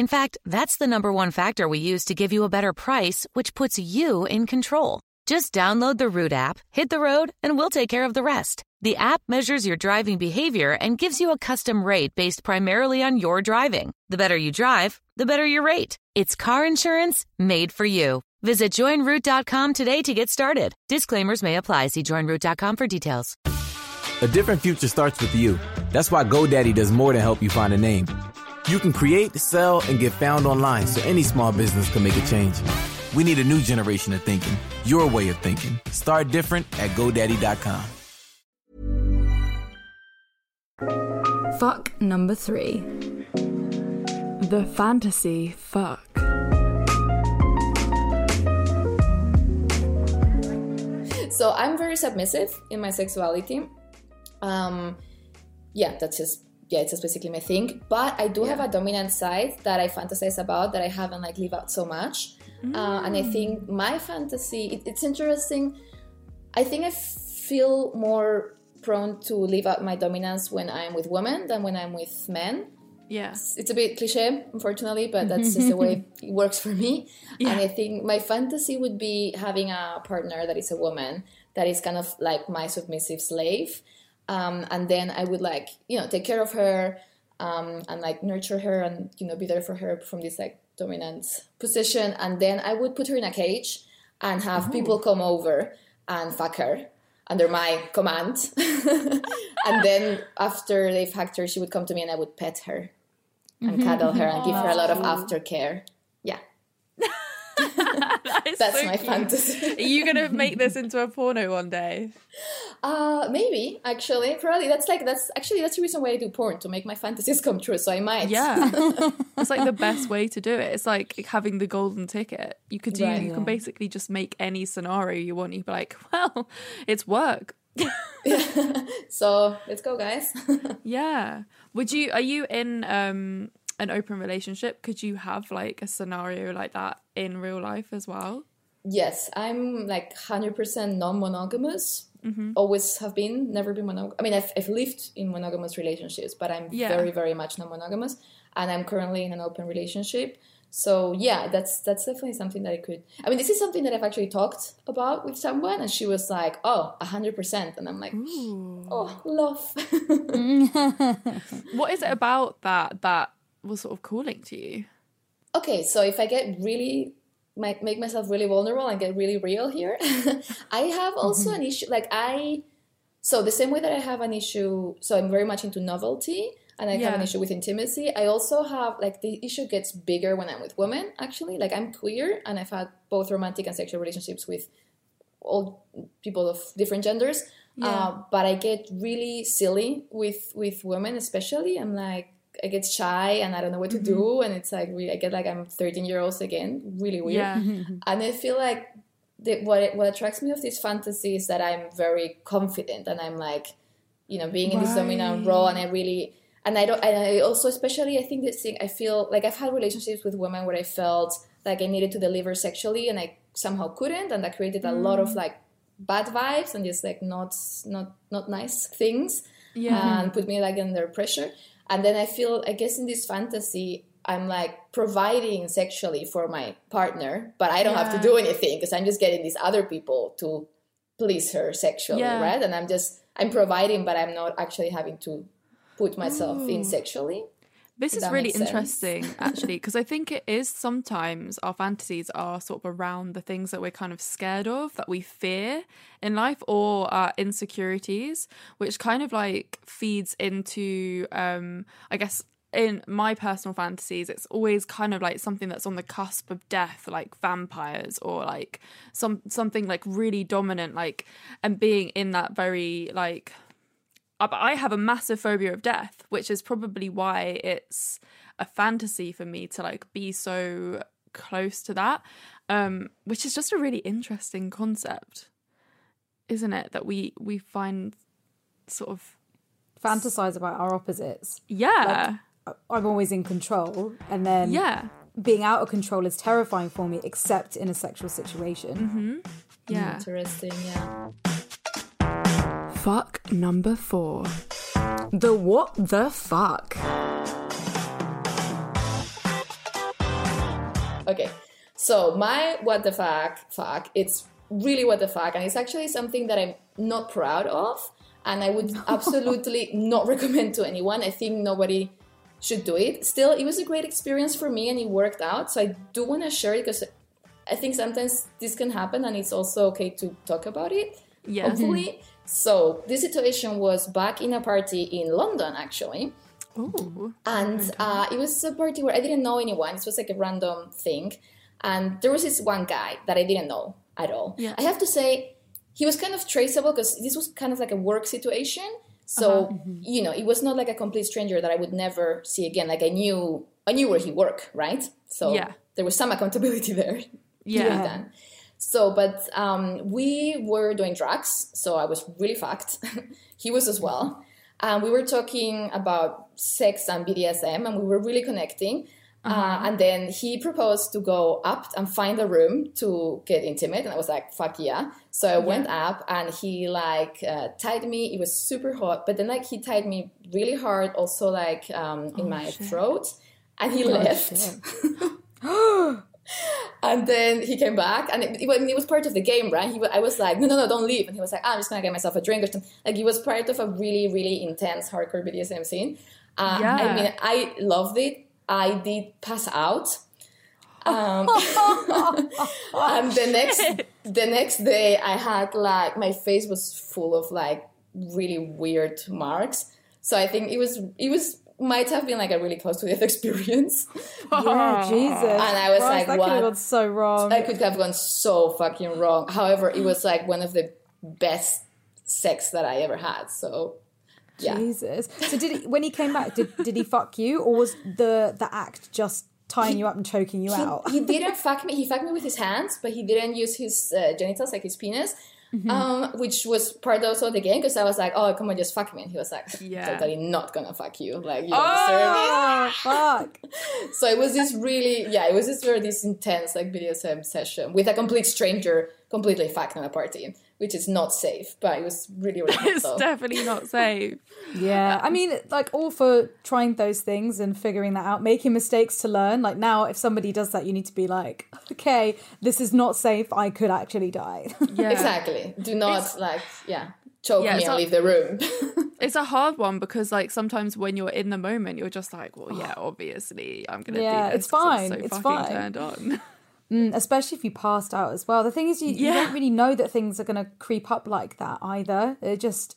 S8: In fact, that's the number one factor we use to give you a better price, which puts you in control. Just download the Root app, hit the road, and we'll take care of the rest. The app measures your driving behavior and gives you a custom rate based primarily on your driving. The better you drive, the better your rate. It's car insurance made for you. Visit joinroot.com today to get started. Disclaimers may apply. See joinroot.com for details.
S9: A different future starts with you. That's why GoDaddy does more than help you find a name. You can create, sell, and get found online so any small business can make a change. We need a new generation of thinking, your way of thinking. Start different at GoDaddy.com.
S5: Fuck number three.
S1: The fantasy fuck.
S3: So I'm very submissive in my sexuality. Um, yeah, that's just yeah, it's just basically my thing. But I do have a dominant side that I fantasize about that I haven't like live out so much. Mm. Uh, and I think my fantasy, it, it's interesting. I think I feel more prone to live out my dominance when I'm with women than when I'm with men.
S1: Yeah.
S3: It's, it's a bit cliche, unfortunately, but that's just the way it works for me. Yeah. And I think my fantasy would be having a partner that is a woman that is kind of like my submissive slave um, and then I would like you know take care of her um, and like nurture her and you know be there for her from this like dominant position, and then I would put her in a cage and have Ooh. people come over and fuck her under my command, and then after they've fucked her, she would come to me and I would pet her and mm-hmm. cuddle her and give her a lot of aftercare. Yeah.
S1: that
S3: That's
S1: so
S3: my
S1: cute.
S3: fantasy.
S1: Are you gonna make this into a porno one day?
S3: Uh, maybe actually, probably. That's like that's actually that's the reason why I do porn to make my fantasies come true. So I might.
S1: Yeah, it's like the best way to do it. It's like having the golden ticket. You could do. Right, you yeah. can basically just make any scenario you want. You'd be like, well, it's work.
S3: So let's go, guys.
S1: yeah. Would you? Are you in? um an open relationship, could you have like a scenario like that in real life as well?
S3: Yes, I'm like 100% non monogamous. Mm-hmm. Always have been, never been monogamous. I mean, I've, I've, lived in monogamous relationships, but I'm yeah. very, very much non monogamous. And I'm currently in an open relationship. So yeah, that's that's definitely something that I could. I mean, this is something that I've actually talked about with someone, and she was like, "Oh, hundred percent," and I'm like, Ooh. "Oh, love."
S1: what is it about that that was sort of calling to you?
S3: Okay, so if I get really make, make myself really vulnerable and get really real here, I have also mm-hmm. an issue. Like I, so the same way that I have an issue. So I'm very much into novelty, and I yeah. have an issue with intimacy. I also have like the issue gets bigger when I'm with women. Actually, like I'm queer, and I've had both romantic and sexual relationships with all people of different genders. Yeah. Uh, but I get really silly with with women, especially. I'm like I get shy and I don't know what to mm-hmm. do, and it's like really, I get like I'm 13 year olds again, really weird. Yeah. and I feel like the, what what attracts me of this fantasy is that I'm very confident and I'm like, you know, being in right. this dominant role, and I really and I don't and I also especially I think this thing I feel like I've had relationships with women where I felt like I needed to deliver sexually and I somehow couldn't, and that created a mm. lot of mm. like bad vibes and just like not not not nice things yeah. and put me like under pressure and then I feel, I guess, in this fantasy, I'm like providing sexually for my partner, but I don't have to do anything because I'm just getting these other people to please her sexually,
S1: Yeah.
S3: right? And I'm just I'm providing, but I'm not actually having to put myself in sexually.
S1: This is really interesting, actually, because I think it is sometimes our fantasies are sort of around the things that we're kind of scared of, that we fear in life, or our insecurities, which kind of like feeds into, um, I guess, in my personal fantasies, it's always kind of like something that's on the cusp of death, like vampires, or like some something like really dominant, like and being in that very like I have a massive phobia of death, which is probably why it's a fantasy for me to like be so close to that. Um, which is just a really interesting concept, isn't it? That we we find sort of
S2: Fantasize about our opposites.
S1: yeah,
S2: I'm always in control, and then
S1: yeah,
S2: being out of control is terrifying for me, except in a sexual situation.
S1: yeah.
S3: Interesting, yeah.
S5: Fuck number four. The what the fuck?
S3: Okay, so my what the fuck fuck it's really what the fuck, and it's actually something that I'm not proud of, and I would absolutely not recommend to anyone. I think nobody should do it. Still, it was a great experience for me, and it worked out. So I do want to share it because I think sometimes this can happen, and it's also okay to talk about it.
S1: Yeah.
S3: Hopefully. So this situation was back in a party in London, actually.
S1: Ooh.
S3: And uh, it was a party where I didn't know anyone. It was like a random thing. And there was this one guy that I didn't know at all.
S1: Yeah.
S3: I have to say, he was kind of traceable because this was kind of like a work situation. So, you know, it was not like a complete stranger that I would never see again. Like I knew I knew where he worked, right? So
S1: Yeah.
S3: there was some accountability there.
S1: Yeah.
S3: So, but um, we were doing drugs, so I was really fucked. he was as well. And we were talking about sex and BDSM, and we were really connecting. uh and then he proposed to go up and find a room to get intimate, and I was like, "Fuck yeah!" So I went up, and he like uh, tied me. It was super hot, but then like he tied me really hard, also like um, in my throat, and he left. And then he came back, and it, it, was- it was part of the game, right? He, I was like, no, no, no, don't leave. And he was like, "Ah, I'm just gonna get myself a drink or something. Like, it was part of a really, really intense hardcore BDSM scene. Uh,
S1: Yeah.
S3: I mean, I loved it. I did pass out. Um, and the next, the next day, I had like my face was full of like really weird marks. So I think it was, it was might have been like a really close to death experience.
S2: Yeah, Jesus.
S3: And I was
S2: Christ,
S3: like,
S2: that
S3: what?
S2: could have gone so wrong.
S3: I could have gone so fucking wrong. However, it was like one of the best sex that I ever had. So yeah.
S2: Jesus. So did he, when he came back, did, did he fuck you, or was the the act just tying you up and choking you out?
S3: He, he didn't fuck me. He fucked me with his hands, but he didn't use his uh, genitals, like his penis, um, which was part also of the game because I was like, "Oh, come on, just fuck me," and he was like,
S1: Yeah.
S3: "Totally not gonna fuck you. Like you don't deserve it."
S2: Oh fuck!
S3: So it was this really, yeah, it was this very this intense like BDSM session with a complete stranger, completely fucked on a party, which is not safe. But it was really, really hot,
S1: It's
S3: though.
S1: definitely not safe.
S2: Yeah, uh, I mean, like all for trying those things and figuring that out, making mistakes to learn. Like now, if somebody does that, you need to be like, okay, this is not safe. I could actually die.
S1: Yeah.
S3: Exactly. Do not like yeah choke
S1: Yeah,
S3: me
S1: it's
S3: and
S1: not-
S3: leave the room.
S1: It's a hard one because, like, sometimes when you're in the moment, you're just like, "Well, yeah, obviously, I'm gonna
S2: Yeah,
S1: do this."
S2: it's
S1: 'cause I'm
S2: fine,
S1: so
S2: it's fine.
S1: turned on.
S2: Mm, Especially if you passed out as well. The thing is, you, you don't really know that things are going to creep up like that either. They're just,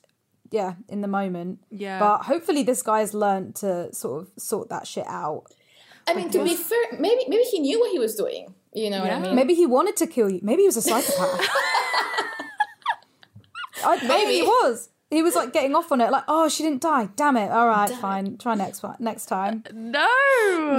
S2: yeah, in the moment.
S1: Yeah.
S2: But hopefully, this guy's learned to sort of sort that shit out.
S3: I mean, to be fair, maybe maybe he knew what he was doing. You know what I mean?
S2: Maybe he wanted to kill you. Maybe he was a psychopath. I, maybe
S3: Maybe.
S2: he was. He was like getting off on it, like, oh, she didn't die. Damn it. All right, fine. Try next one, next time.
S1: no,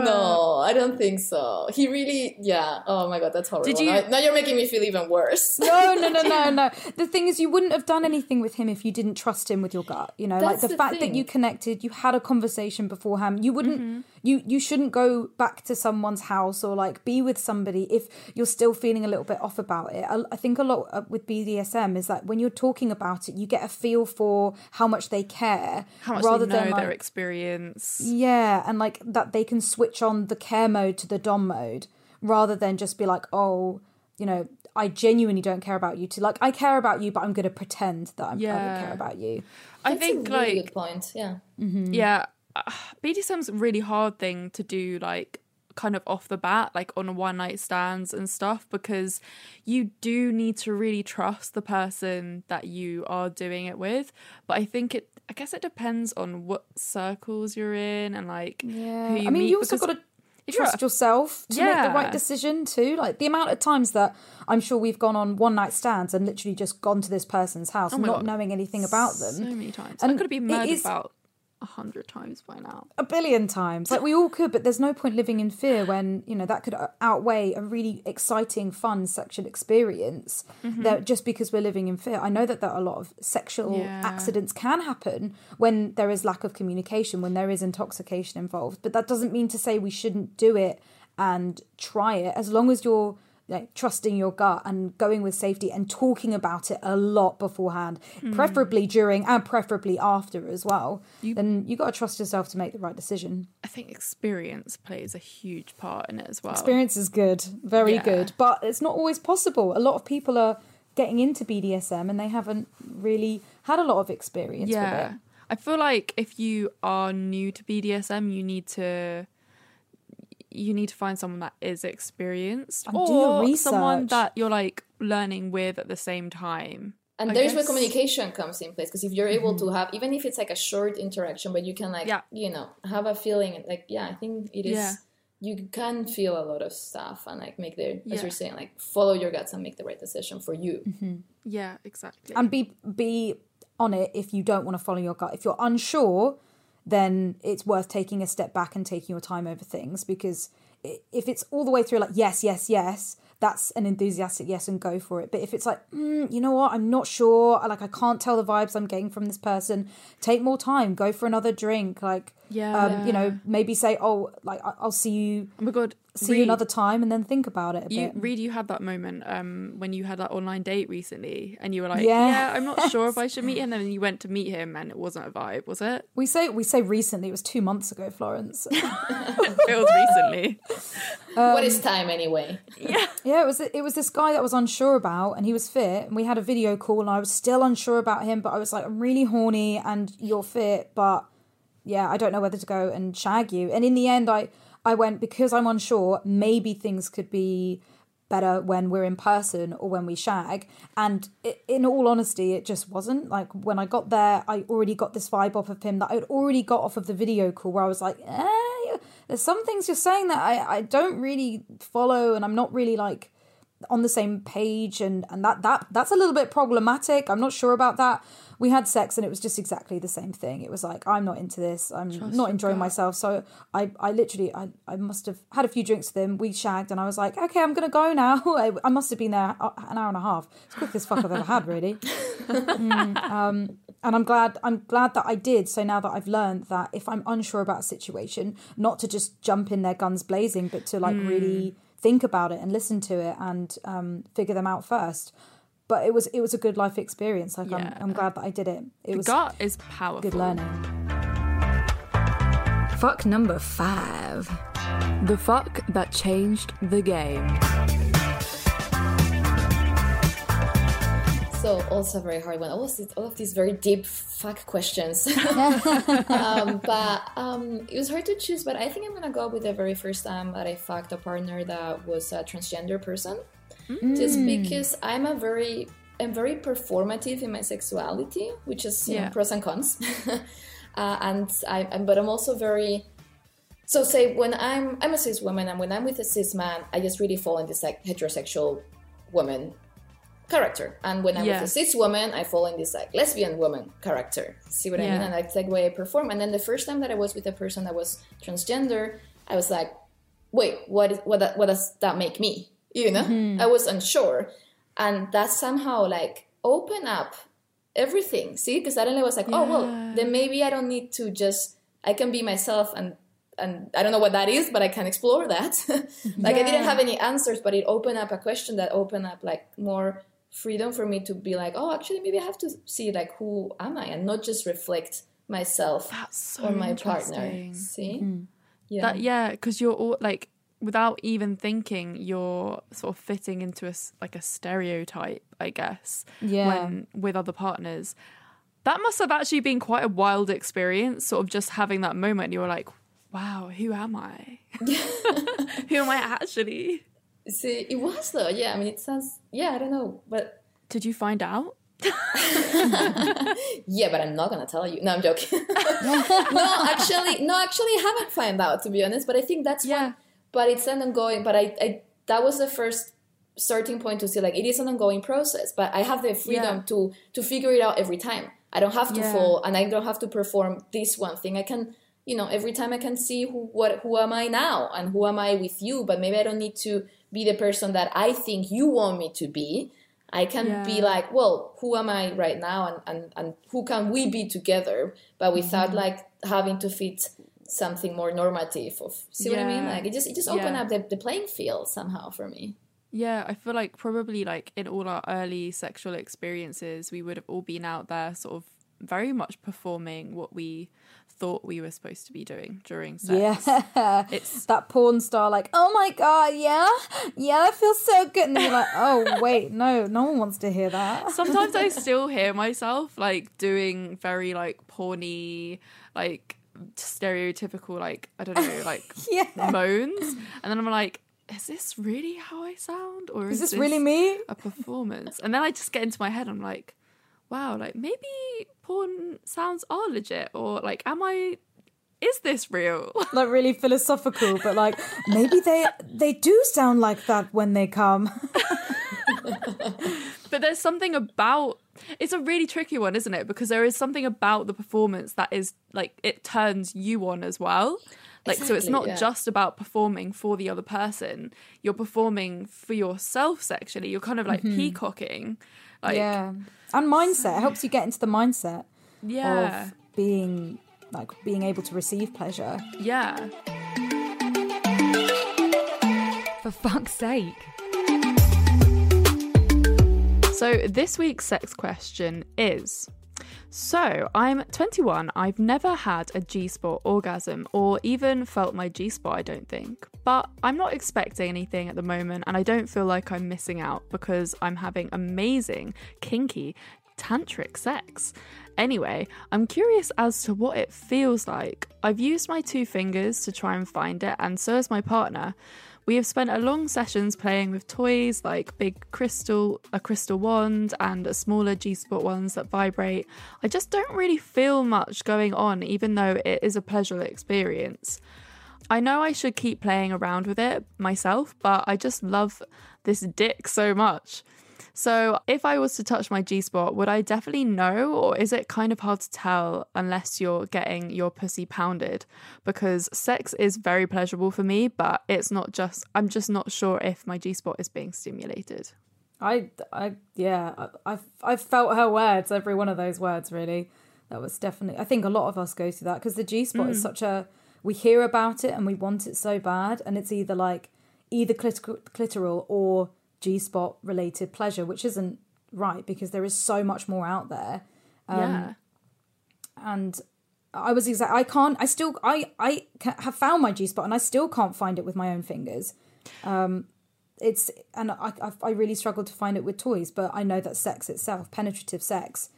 S3: No, I don't think so. He really, yeah. Oh my god, that's horrible.
S1: Did you-
S3: Now, now you're making me feel even worse.
S2: No, no, no, no, no. The thing is, you wouldn't have done anything with him if you didn't trust him with your gut. You know, like the,
S3: the
S2: fact that you connected, you had a conversation beforehand. You wouldn't, you you shouldn't go back to someone's house or like be with somebody if you're still feeling a little bit off about it. I, I think a lot uh, with BDSM is that when you're talking about it, you get a feel for for how much they care,
S1: How much
S2: rather
S1: they know
S2: than
S1: their
S2: like,
S1: experience.
S2: yeah, and like that they can switch on the care mode to the dom mode rather than just be like, oh, you know, I genuinely don't care about you. To like, I care about you, but I'm going to pretend that I'm, I don't care about you.
S1: I
S3: That's
S1: think
S3: a really
S1: like
S3: good point. Yeah.
S1: yeah, uh, BDSM's a really hard thing to do like kind of off the bat like on one night stands and stuff because you do need to really trust the person that you are doing it with but i think it i guess it depends on what circles you're in and like
S2: Yeah,
S1: who you
S2: I mean,
S1: meet
S2: you also got to trust yourself to make the right decision too. Like the amount of times that I'm sure we've gone on one night stands and literally just gone to this person's house,
S1: Oh
S2: not
S1: God.
S2: knowing anything about them.
S1: so many times
S2: And
S1: i could have been murdered
S2: is-
S1: about a hundred times by now
S2: a billion times. Like we all could, but there's no point living in fear when you know that could uh, outweigh a really exciting, fun sexual experience. Mm-hmm. That just because we're living in fear, I know that there are a lot of sexual
S1: Yeah.
S2: accidents can happen when there is lack of communication, when there is intoxication involved. But that doesn't mean to say we shouldn't do it and try it as long as you're like trusting your gut and going with safety and talking about it a lot beforehand hmm. preferably during and preferably after as well then you got to trust yourself to make the right decision.
S1: I think experience plays a huge part in it as well.
S2: Experience is good very
S1: Yeah.
S2: good but it's not always possible. A lot of people are getting into bdsm and they haven't really had a lot of experience with
S1: yeah.
S2: It
S1: i feel like if you are new to bdsm you need to you need to find someone that is experienced
S2: And do your
S1: or someone that you're like learning with at the same time
S3: And
S1: I
S3: there's where communication comes in place because if you're able to mm-hmm. have, even if it's like a short interaction, but you can like,
S1: Yeah.
S3: you know, have a feeling like, yeah, I think it is.
S1: Yeah.
S3: You can feel a lot of stuff and like make the, as
S1: Yeah.
S3: you're saying, like follow your guts and make the right decision for you. Mm-hmm.
S1: yeah exactly
S2: and be be on it if you don't want to follow your gut if you're unsure then it's worth taking a step back and taking your time over things because if it's all the way through like yes yes yes that's an enthusiastic yes and go for it. But if it's like mm, you know what? I'm not sure. Like i can't tell the vibes i'm getting from this person. Take more time. Go for another drink. Like um, you know maybe say oh like i'll see you
S1: oh my god
S2: see you another time and then think about it a
S1: you
S2: bit.
S1: Reed, you had that moment um when you had that online date recently and you were like
S2: Yes.
S1: yeah i'm not sure if i should meet him. And then you went to meet him and it wasn't a vibe was it?
S2: We say we say recently. It was two months ago florence.
S1: It was recently.
S3: What is time anyway?
S2: Yeah, it was it was this guy that I was unsure about, and he was fit, and we had a video call, and I was still unsure about him, but I was like, I'm really horny, and you're fit, but yeah, I don't know whether to go and shag you. And in the end, I I went because I'm unsure. Maybe things could be better when we're in person or when we shag. And i in all honesty, it just wasn't. Like when I got there, I already got this vibe off of him that I'd already got off of the video call, where I was like, eh, there's some things you're saying that I I don't really follow, and I'm not really like on the same page and and that that that's a little bit problematic. I'm not sure about that. We had sex and it was just exactly the same thing. It was like i'm not into this. I'm not enjoying myself. So i i literally I, I must have had a few drinks with him. We shagged and i was like okay i'm gonna go now. I, I must have been there an hour and a half. It's quickest fuck i've ever had really. Mm, um, and i'm glad i'm glad that i did. So now that i've learned that if i'm unsure about a situation not to just jump in there guns blazing but to like really think about it and listen to it and um, figure them out first but it was it was a good life experience like
S1: Yeah.
S2: I'm, I'm glad that i did it it
S1: the
S2: was
S1: gut is powerful
S2: good learning
S5: Fuck number five. The fuck that changed the game.
S3: So also a very hard one. All of these, all of these very deep fuck questions. um, but um, it was hard to choose. But I think I'm gonna go with the very first time that I fucked a partner that was a transgender person, just because I'm a very I'm very performative in my sexuality, which is you know, pros and cons. uh, and I, I'm, but I'm also very so say when I'm I'm a cis woman and when I'm with a cis man, I just really fall into like heterosexual woman character. And when I'm
S1: Yeah.
S3: with a cis woman, I fall in this like lesbian woman character. See what I mean? And that's like the way I perform. And then the first time that I was with a person that was transgender, I was like, wait, what is what that, what does that make me? You know? Mm-hmm. I was unsure. And that somehow like open up everything. See? Because suddenly I was like, oh well, then maybe I don't need to just I can be myself and and I don't know what that is, but I can explore that. like I didn't have any answers, but it opened up a question that opened up like more freedom for me to be like, oh, actually, maybe I have to see like who am I and not just reflect myself
S1: so
S3: or my partner. See,
S2: Mm-hmm.
S3: yeah,
S1: That yeah, because you're all like without even thinking, you're sort of fitting into a s- like a stereotype, I guess.
S2: Yeah.
S1: When with other partners, that must have actually been quite a wild experience. Sort of just having that moment, you were like, "Wow, who am I? who am I actually?"
S3: See, it was though. Yeah, I mean, it sounds. Yeah, I don't know, but
S1: Did you find out?
S3: yeah, but I'm not gonna tell you. No, I'm joking. no, actually, no, actually, I haven't found out to be honest. But I think that's
S1: Yeah.
S3: one. But it's an ongoing. But I, I, that was the first starting point to see like it is an ongoing process. But I have the freedom
S1: Yeah.
S3: to to figure it out every time. I don't have to
S1: Yeah.
S3: fall, and I don't have to perform this one thing. I can, you know, every time I can see who what who am I now and who am I with you. But maybe I don't need to be the person that I think you want me to be. I can be like, well, who am I right now, and and, and who can we be together, but without
S1: Mm-hmm.
S3: like having to fit something more normative. Of see what I mean? Like it just it just opened
S1: Yeah.
S3: up the, the playing field somehow for me.
S1: Yeah, I feel like probably like in all our early sexual experiences, we would have all been out there sort of very much performing what we thought we were supposed to be doing during sex.
S2: Yeah.
S1: It's
S2: that porn star, like, oh my god, yeah, yeah, that feels so good. And you're like, oh wait, no, no one wants to hear that.
S1: sometimes I still hear myself like doing very like porny, like stereotypical, like I don't know, like
S2: Yeah.
S1: moans, and then I'm like, is this really how I sound, or
S2: Is this really me?
S1: a performance? And then I just get into my head. I'm like, wow, like maybe porn sounds are legit, or like, am I? Is this real?
S2: Like really philosophical, but like maybe they they do sound like that when they come.
S1: but there's something about it's a really tricky one, isn't it? Because there is something about the performance that is like it turns you on as well. Like so it's not
S3: yeah.
S1: just about performing for the other person. You're performing for yourself sexually. You're kind of like mm-hmm. peacocking. Like
S2: yeah, and mindset it helps you get into the mindset
S1: yeah.
S2: of being like being able to receive pleasure.
S1: Yeah.
S5: For fuck's sake.
S1: So this week's sex question is So, I'm 21. I've never had a G spot orgasm or even felt my G spot, I don't think. But I'm not expecting anything at the moment, and I don't feel like I'm missing out because I'm having amazing, kinky, tantric sex. Anyway, I'm curious as to what it feels like. I've used my two fingers to try and find it, and so has my partner. We have spent a long sessions playing with toys like big crystal, a crystal wand, and a smaller G spot ones that vibrate. I just don't really feel much going on, even though it is a pleasurable experience. I know I should keep playing around with it myself, but I just love this dick so much. So, if I was to touch my G spot, would I definitely know, or is it kind of hard to tell unless you're getting your pussy pounded? Because sex is very pleasurable for me, but it's not just, I'm just not sure if my G spot is being stimulated.
S2: I, I, yeah, I- I've, I've felt her words, every one of those words, really. That was definitely, I think a lot of us go through that because the G spot is mm. such a, we hear about it and we want it so bad. And it's either like, either clit- clitoral or G spot related pleasure, which isn't right because there is so much more out there.
S1: yeah.
S2: and I was exact. I can't. I still. I. I have found my G spot, and I still can't find it with my own fingers. Um, it's and I. I, really struggle to find it with toys, but I know that sex itself, penetrative sex,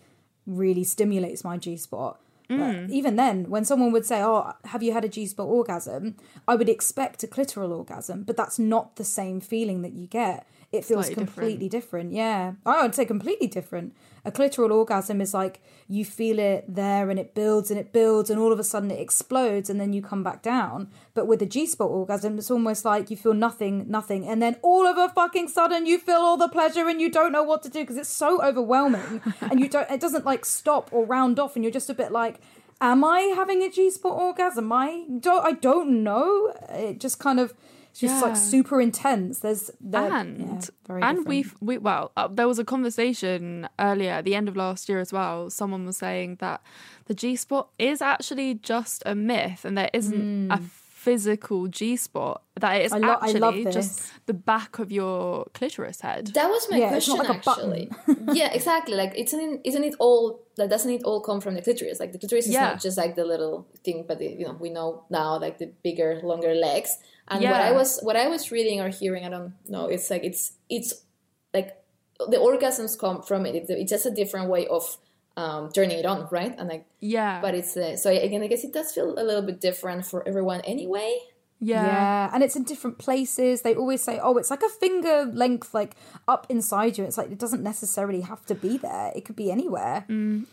S2: really stimulates my G spot. But even then, when someone would say, "Oh, have you had a G spot orgasm?" I would expect a clitoral orgasm, but that's not the same feeling that you get. It feels
S1: Slightly different.
S2: completely different. Yeah, I would say completely different. A clitoral orgasm is like you feel it there and it builds and it builds and all of a sudden it explodes and then you come back down. But with a G spot orgasm, it's almost like you feel nothing, nothing, and then all of a fucking sudden you feel all the pleasure and you don't know what to do because it's so overwhelming and you don't. It doesn't like stop or round off and you're just a bit like. Am I having a G spot orgasm? I don't. I don't know. It just kind of. It's just like super intense. There's there,
S1: and
S2: yeah, very
S1: and
S2: different.
S1: we've we well uh, there was a conversation earlier at the end of last year as well someone was saying that the g spot is actually just a myth and there isn't a physical G spot that it's
S2: lo-
S1: actually just the back of your clitoris head.
S3: That was my
S2: Yeah,
S3: question
S2: like
S3: actually. yeah, exactly. Like isn't it, isn't it all like doesn't it all come from the clitoris? Like the clitoris is not just like the little thing, but the, you know we know now like the bigger, longer legs. And what I was what I was reading or hearing, I don't know. It's like it's it's like the orgasms come from it. It's, it's just a different way of um, turning it on, right? And like,
S1: Yeah.
S3: but it's uh, so again, I guess it does feel a little bit different for everyone anyway.
S1: Yeah.
S2: Yeah, and it's in different places. They always say, "Oh, it's like a finger length, like up inside you." It's like it doesn't necessarily have to be there. It could be anywhere.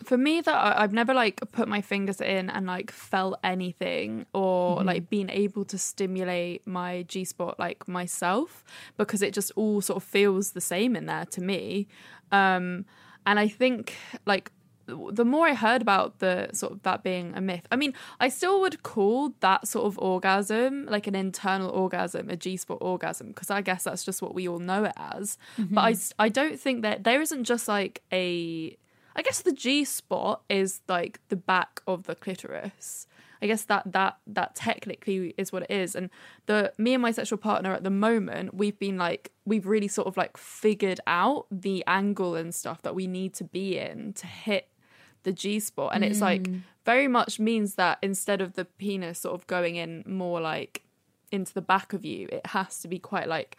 S1: For me, that I've never like put my fingers in and like felt anything or
S2: Mm-hmm.
S1: like been able to stimulate my G spot like myself because it just all sort of feels the same in there to me. Um, and I think like the more I heard about the sort of that being a myth, I mean, I still would call that sort of orgasm like an internal orgasm, a G spot orgasm, because I guess that's just what we all know it as. But I, mm-hmm. I don't think that there isn't just like a, I guess the G spot is like the back of the clitoris. I guess that that that technically is what it is. And the me and my sexual partner at the moment, we've been like we've really sort of like figured out the angle and stuff that we need to be in to hit the G spot. And it's like mm. very much means that instead of the penis sort of going in more like into the back of you, it has to be quite like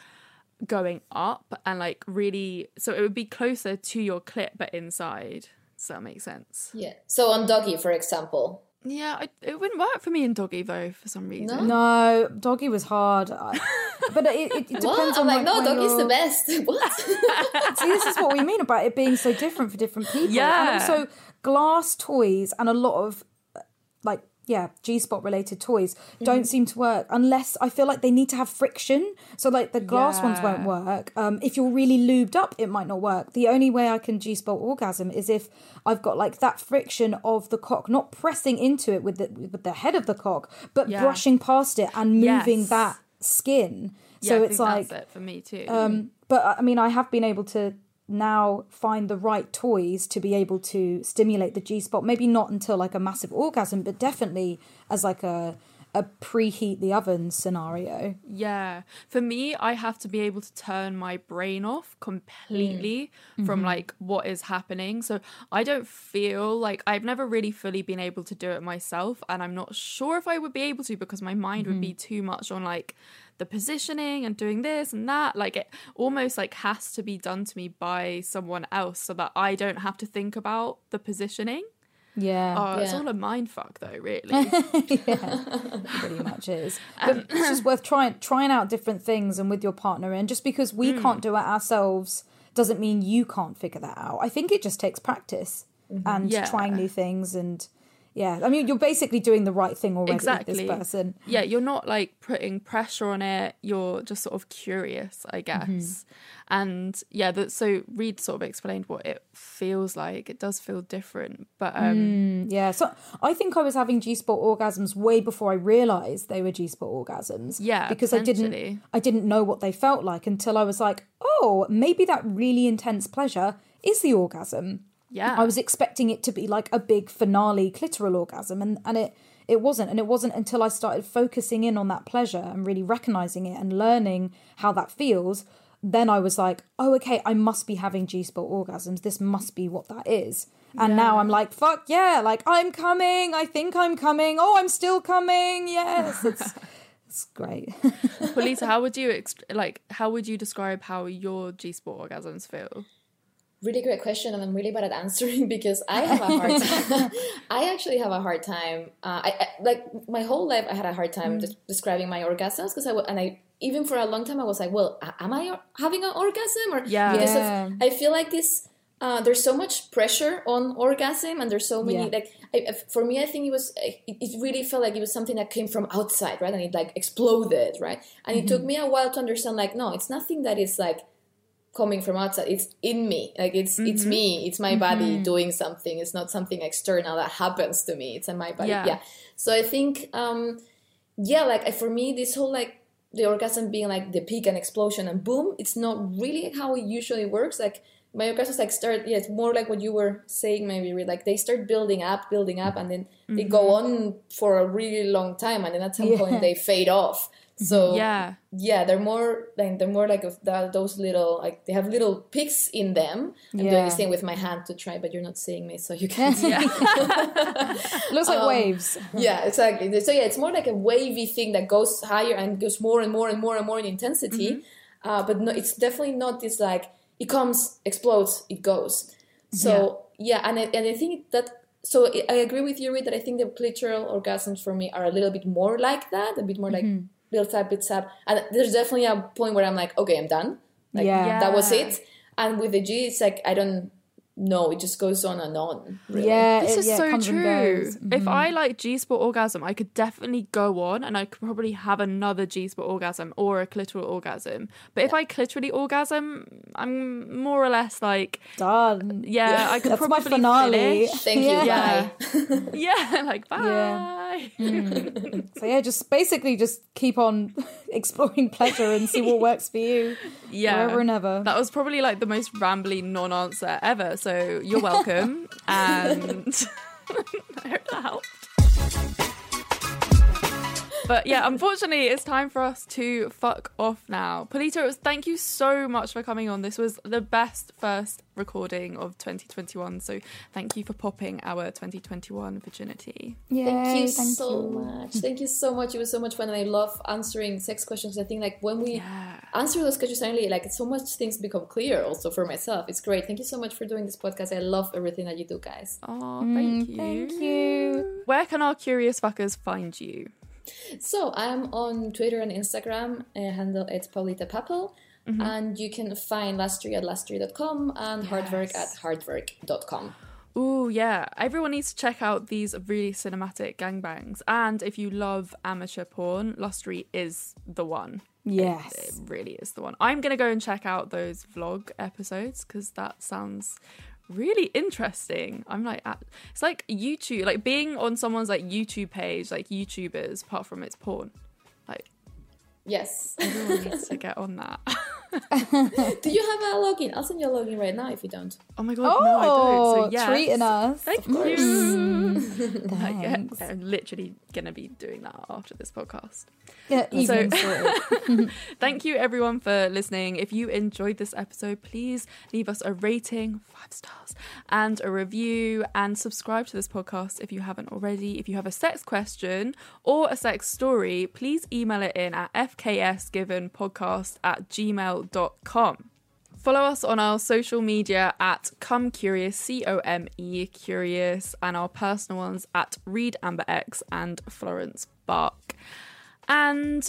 S1: going up and like really so it would be closer to your clit but inside. Does that make sense?
S3: Yeah. So on doggy, for example,
S1: Yeah, I, it wouldn't work for me in doggy though for some reason.
S2: No, doggy was hard, I, but it, it, it depends
S3: what?
S2: on
S3: I'm like, no, doggy's the
S2: you're-
S3: best. what?
S2: See, this is what we mean about it being so different for different people.
S1: Yeah.
S2: And also, glass toys and a lot of, uh, like, yeah, G spot related toys
S1: Mm-hmm.
S2: don't seem to work unless I feel like they need to have friction. So, like, the glass ones won't work. Um, if you're really lubed up, it might not work. The only way I can G spot orgasm is if I've got like that friction of the cock, not pressing into it with the with the head of the cock, but
S1: Yeah.
S2: brushing past it and moving
S1: Yes.
S2: that skin.
S1: Yeah,
S2: So
S1: I
S2: it's like
S1: that's it for me too.
S2: um, but I mean, I have been able to now find the right toys to be able to stimulate the G spot. Maybe not until like a massive orgasm, but definitely as like a a preheat the oven scenario.
S1: Yeah. For me, I have to be able to turn my brain off completely mm. from mm-hmm. like what is happening. So I don't feel like I've never really fully been able to do it myself. And I'm not sure if I would be able to because my mind would be mm-hmm. too much on like the positioning and doing this and that. Like it almost like has to be done to me by someone else so that I don't have to think about the positioning.
S2: Yeah,
S1: Oh, it's all a mind fuck though, really.
S2: Yeah, pretty much is. But um, it's just worth trying trying out different things and with your partner. And just because we hmm. can't do it ourselves doesn't mean you can't figure that out. I think it just takes practice mm-hmm. and
S1: Yeah.
S2: trying new things and. Yeah, I mean, you're basically doing the right thing already
S1: exactly.
S2: with this person.
S1: Yeah, you're not like putting pressure on it. You're just sort of curious, I guess.
S2: Mm-hmm.
S1: And yeah, that so Reed sort of explained what it feels like. It does feel different, but um
S2: Yeah, so I think I was having G spot orgasms way before I realized they were G spot orgasms.
S1: Yeah,
S2: because I didn't. I didn't know what they felt like until I was like, oh, maybe that really intense pleasure is the orgasm.
S1: Yeah.
S2: I was expecting it to be like a big finale clitoral orgasm, and and it it wasn't. And it wasn't until I started focusing in on that pleasure and really recognizing it and learning how that feels. Then I was like, oh, okay, I must be having G spot orgasms. This must be what that is. And now I'm like, fuck yeah, like I'm coming. I think I'm coming. Oh, I'm still coming. Yes, it's it's great.
S1: Lisa, how would you ex- like how would you describe how your G spot orgasms feel?
S3: Really great question and i'm really bad at answering because i have a hard time i actually have a hard time uh, I, I like my whole life i had a hard time des- describing my orgasms because i and i even for a long time i was like well am i having an orgasm or
S1: Yeah.
S3: because
S2: Yeah.
S3: of, i feel like this uh, there's so much pressure on orgasm and there's so many
S2: Yeah.
S3: like I, for me i think it was it, it really felt like it was something that came from outside right and it like exploded right and it took me a while to understand like no it's nothing that is like coming from outside it's in me. Like it's it's me. It's my body doing something. It's not something external that happens to me. It's in my body.
S1: Yeah.
S3: yeah, so i think um yeah like for me this whole like the orgasm being like the peak and explosion and boom it's not really how it usually works. Like my orgasms like start yeah it's more like what you were saying maybe like they start building up building up and then they go
S1: Mm-hmm.
S3: on for a really long time and then at some
S2: Yeah.
S3: point they fade off so
S1: Yeah.
S3: yeah they're more like they're more like of that, those little like they have little peaks in them i'm doing
S2: Yeah.
S3: this thing with my hand to try but you're not seeing me so you can't see
S2: looks like waves.
S3: yeah exactly so yeah it's more like a wavy thing that goes higher and goes more and more and more and more in intensity
S1: Mm-hmm.
S3: uh, but no, it's definitely not this like it comes explodes it goes so yeah, and, I, and i think that so I- i agree with you Reed, that i think the clitoral orgasms for me are a little bit more like that a bit more like
S1: Mm-hmm.
S3: Little tap bit up. and there's definitely a point where i'm like okay i'm done like
S2: Yeah.
S3: that was it and with the g it's like i don't know it just goes on and on really.
S2: Yeah,
S1: This
S2: it-
S1: is
S2: yeah,
S1: so
S2: comes and
S1: true. If mm-hmm. I like G spot orgasm, I could definitely go on and I could probably have another G spot orgasm or a clitoral orgasm. But if I clitorally orgasm, I'm more or less like,
S2: Done.
S1: yeah, I could
S2: That's my
S1: probably
S2: finale.
S1: finish.
S3: thank you
S2: Yeah.
S3: bye
S1: Yeah, like bye. Mm.
S2: So yeah, just basically just keep on exploring pleasure and see what works for you.
S1: Yeah.
S2: Forever and ever.
S1: That was probably like the most rambly non-answer ever. So you're welcome, and I hope that helped. But yeah, unfortunately, it's time for us to fuck off now. Paulita, it was, thank you so much for coming on. This was the best first recording of 2021. So thank you for popping our 2021 virginity.
S2: Yay,
S3: Thank you
S2: thank
S3: so
S2: you.
S3: much. Thank you so much. It was so much fun, and I love answering sex questions. I think like when we answer those questions, suddenly like so much things become clear. Also for myself, it's great. Thank you so much for doing this podcast. I love everything that you do, guys.
S1: Oh, thank you.
S2: Thank you.
S1: Where can our curious fuckers find you?
S3: So I'm on Twitter and Instagram. Uh, handle it's Paulita Papel. And you can find Lustery at lustery.com and Hardwerk at hardwerk.com.
S1: Ooh, yeah. Everyone needs to check out these really cinematic gangbangs. And if you love amateur porn, Lustery is the one. Yes. It
S2: Yes.
S1: really is the one. I'm going to go and check out those vlog episodes because that sounds really interesting. I'm like, it's like YouTube, like being on someone's like YouTube page, like YouTubers, apart from it's porn. Like,
S3: Yes.
S1: everyone needs to get on that.
S3: do you have a login? I'll send you a login right now if you don't.
S1: Oh my god, no, I don't.
S2: Oh,
S1: So yes.
S2: treating us.
S1: Thank
S2: of course.
S1: you. Like,
S2: Thanks.
S1: I'm literally gonna be doing that after this podcast.
S2: Yeah,
S1: So- Thank you everyone for listening. If you enjoyed this episode, please leave us a rating, five stars, and a review, and subscribe to this podcast if you haven't already. If you have a sex question or a sex story, please email it in at fksgivenpodcast at gmail.com. Follow us on our social media at Come Curious, C O M E Curious, and our personal ones at Reed Amber X and Florence Bark. And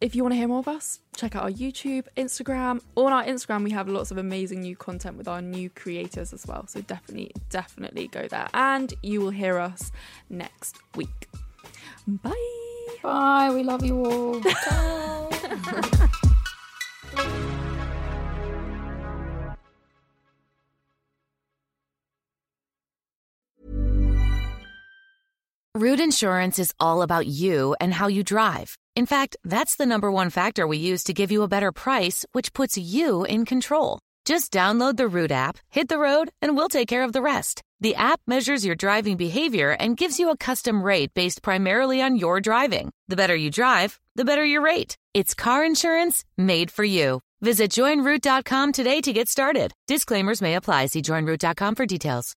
S1: if you want to hear more of us, check out our YouTube, Instagram. On our Instagram, we have lots of amazing new content with our new creators as well. So definitely, definitely go there. And you will hear us next week. Bye.
S2: Bye. We love you all.
S8: Root Insurance is all about you and how you drive. In fact, that's the number one factor we use to give you a better price, which puts you in control. Just download the Root app, hit the road, and we'll take care of the rest. The app measures your driving behavior and gives you a custom rate based primarily on your driving. The better you drive, the better your rate. It's car insurance made for you. Visit joinroot.com today to get started. Disclaimers may apply. See joinroot.com for details.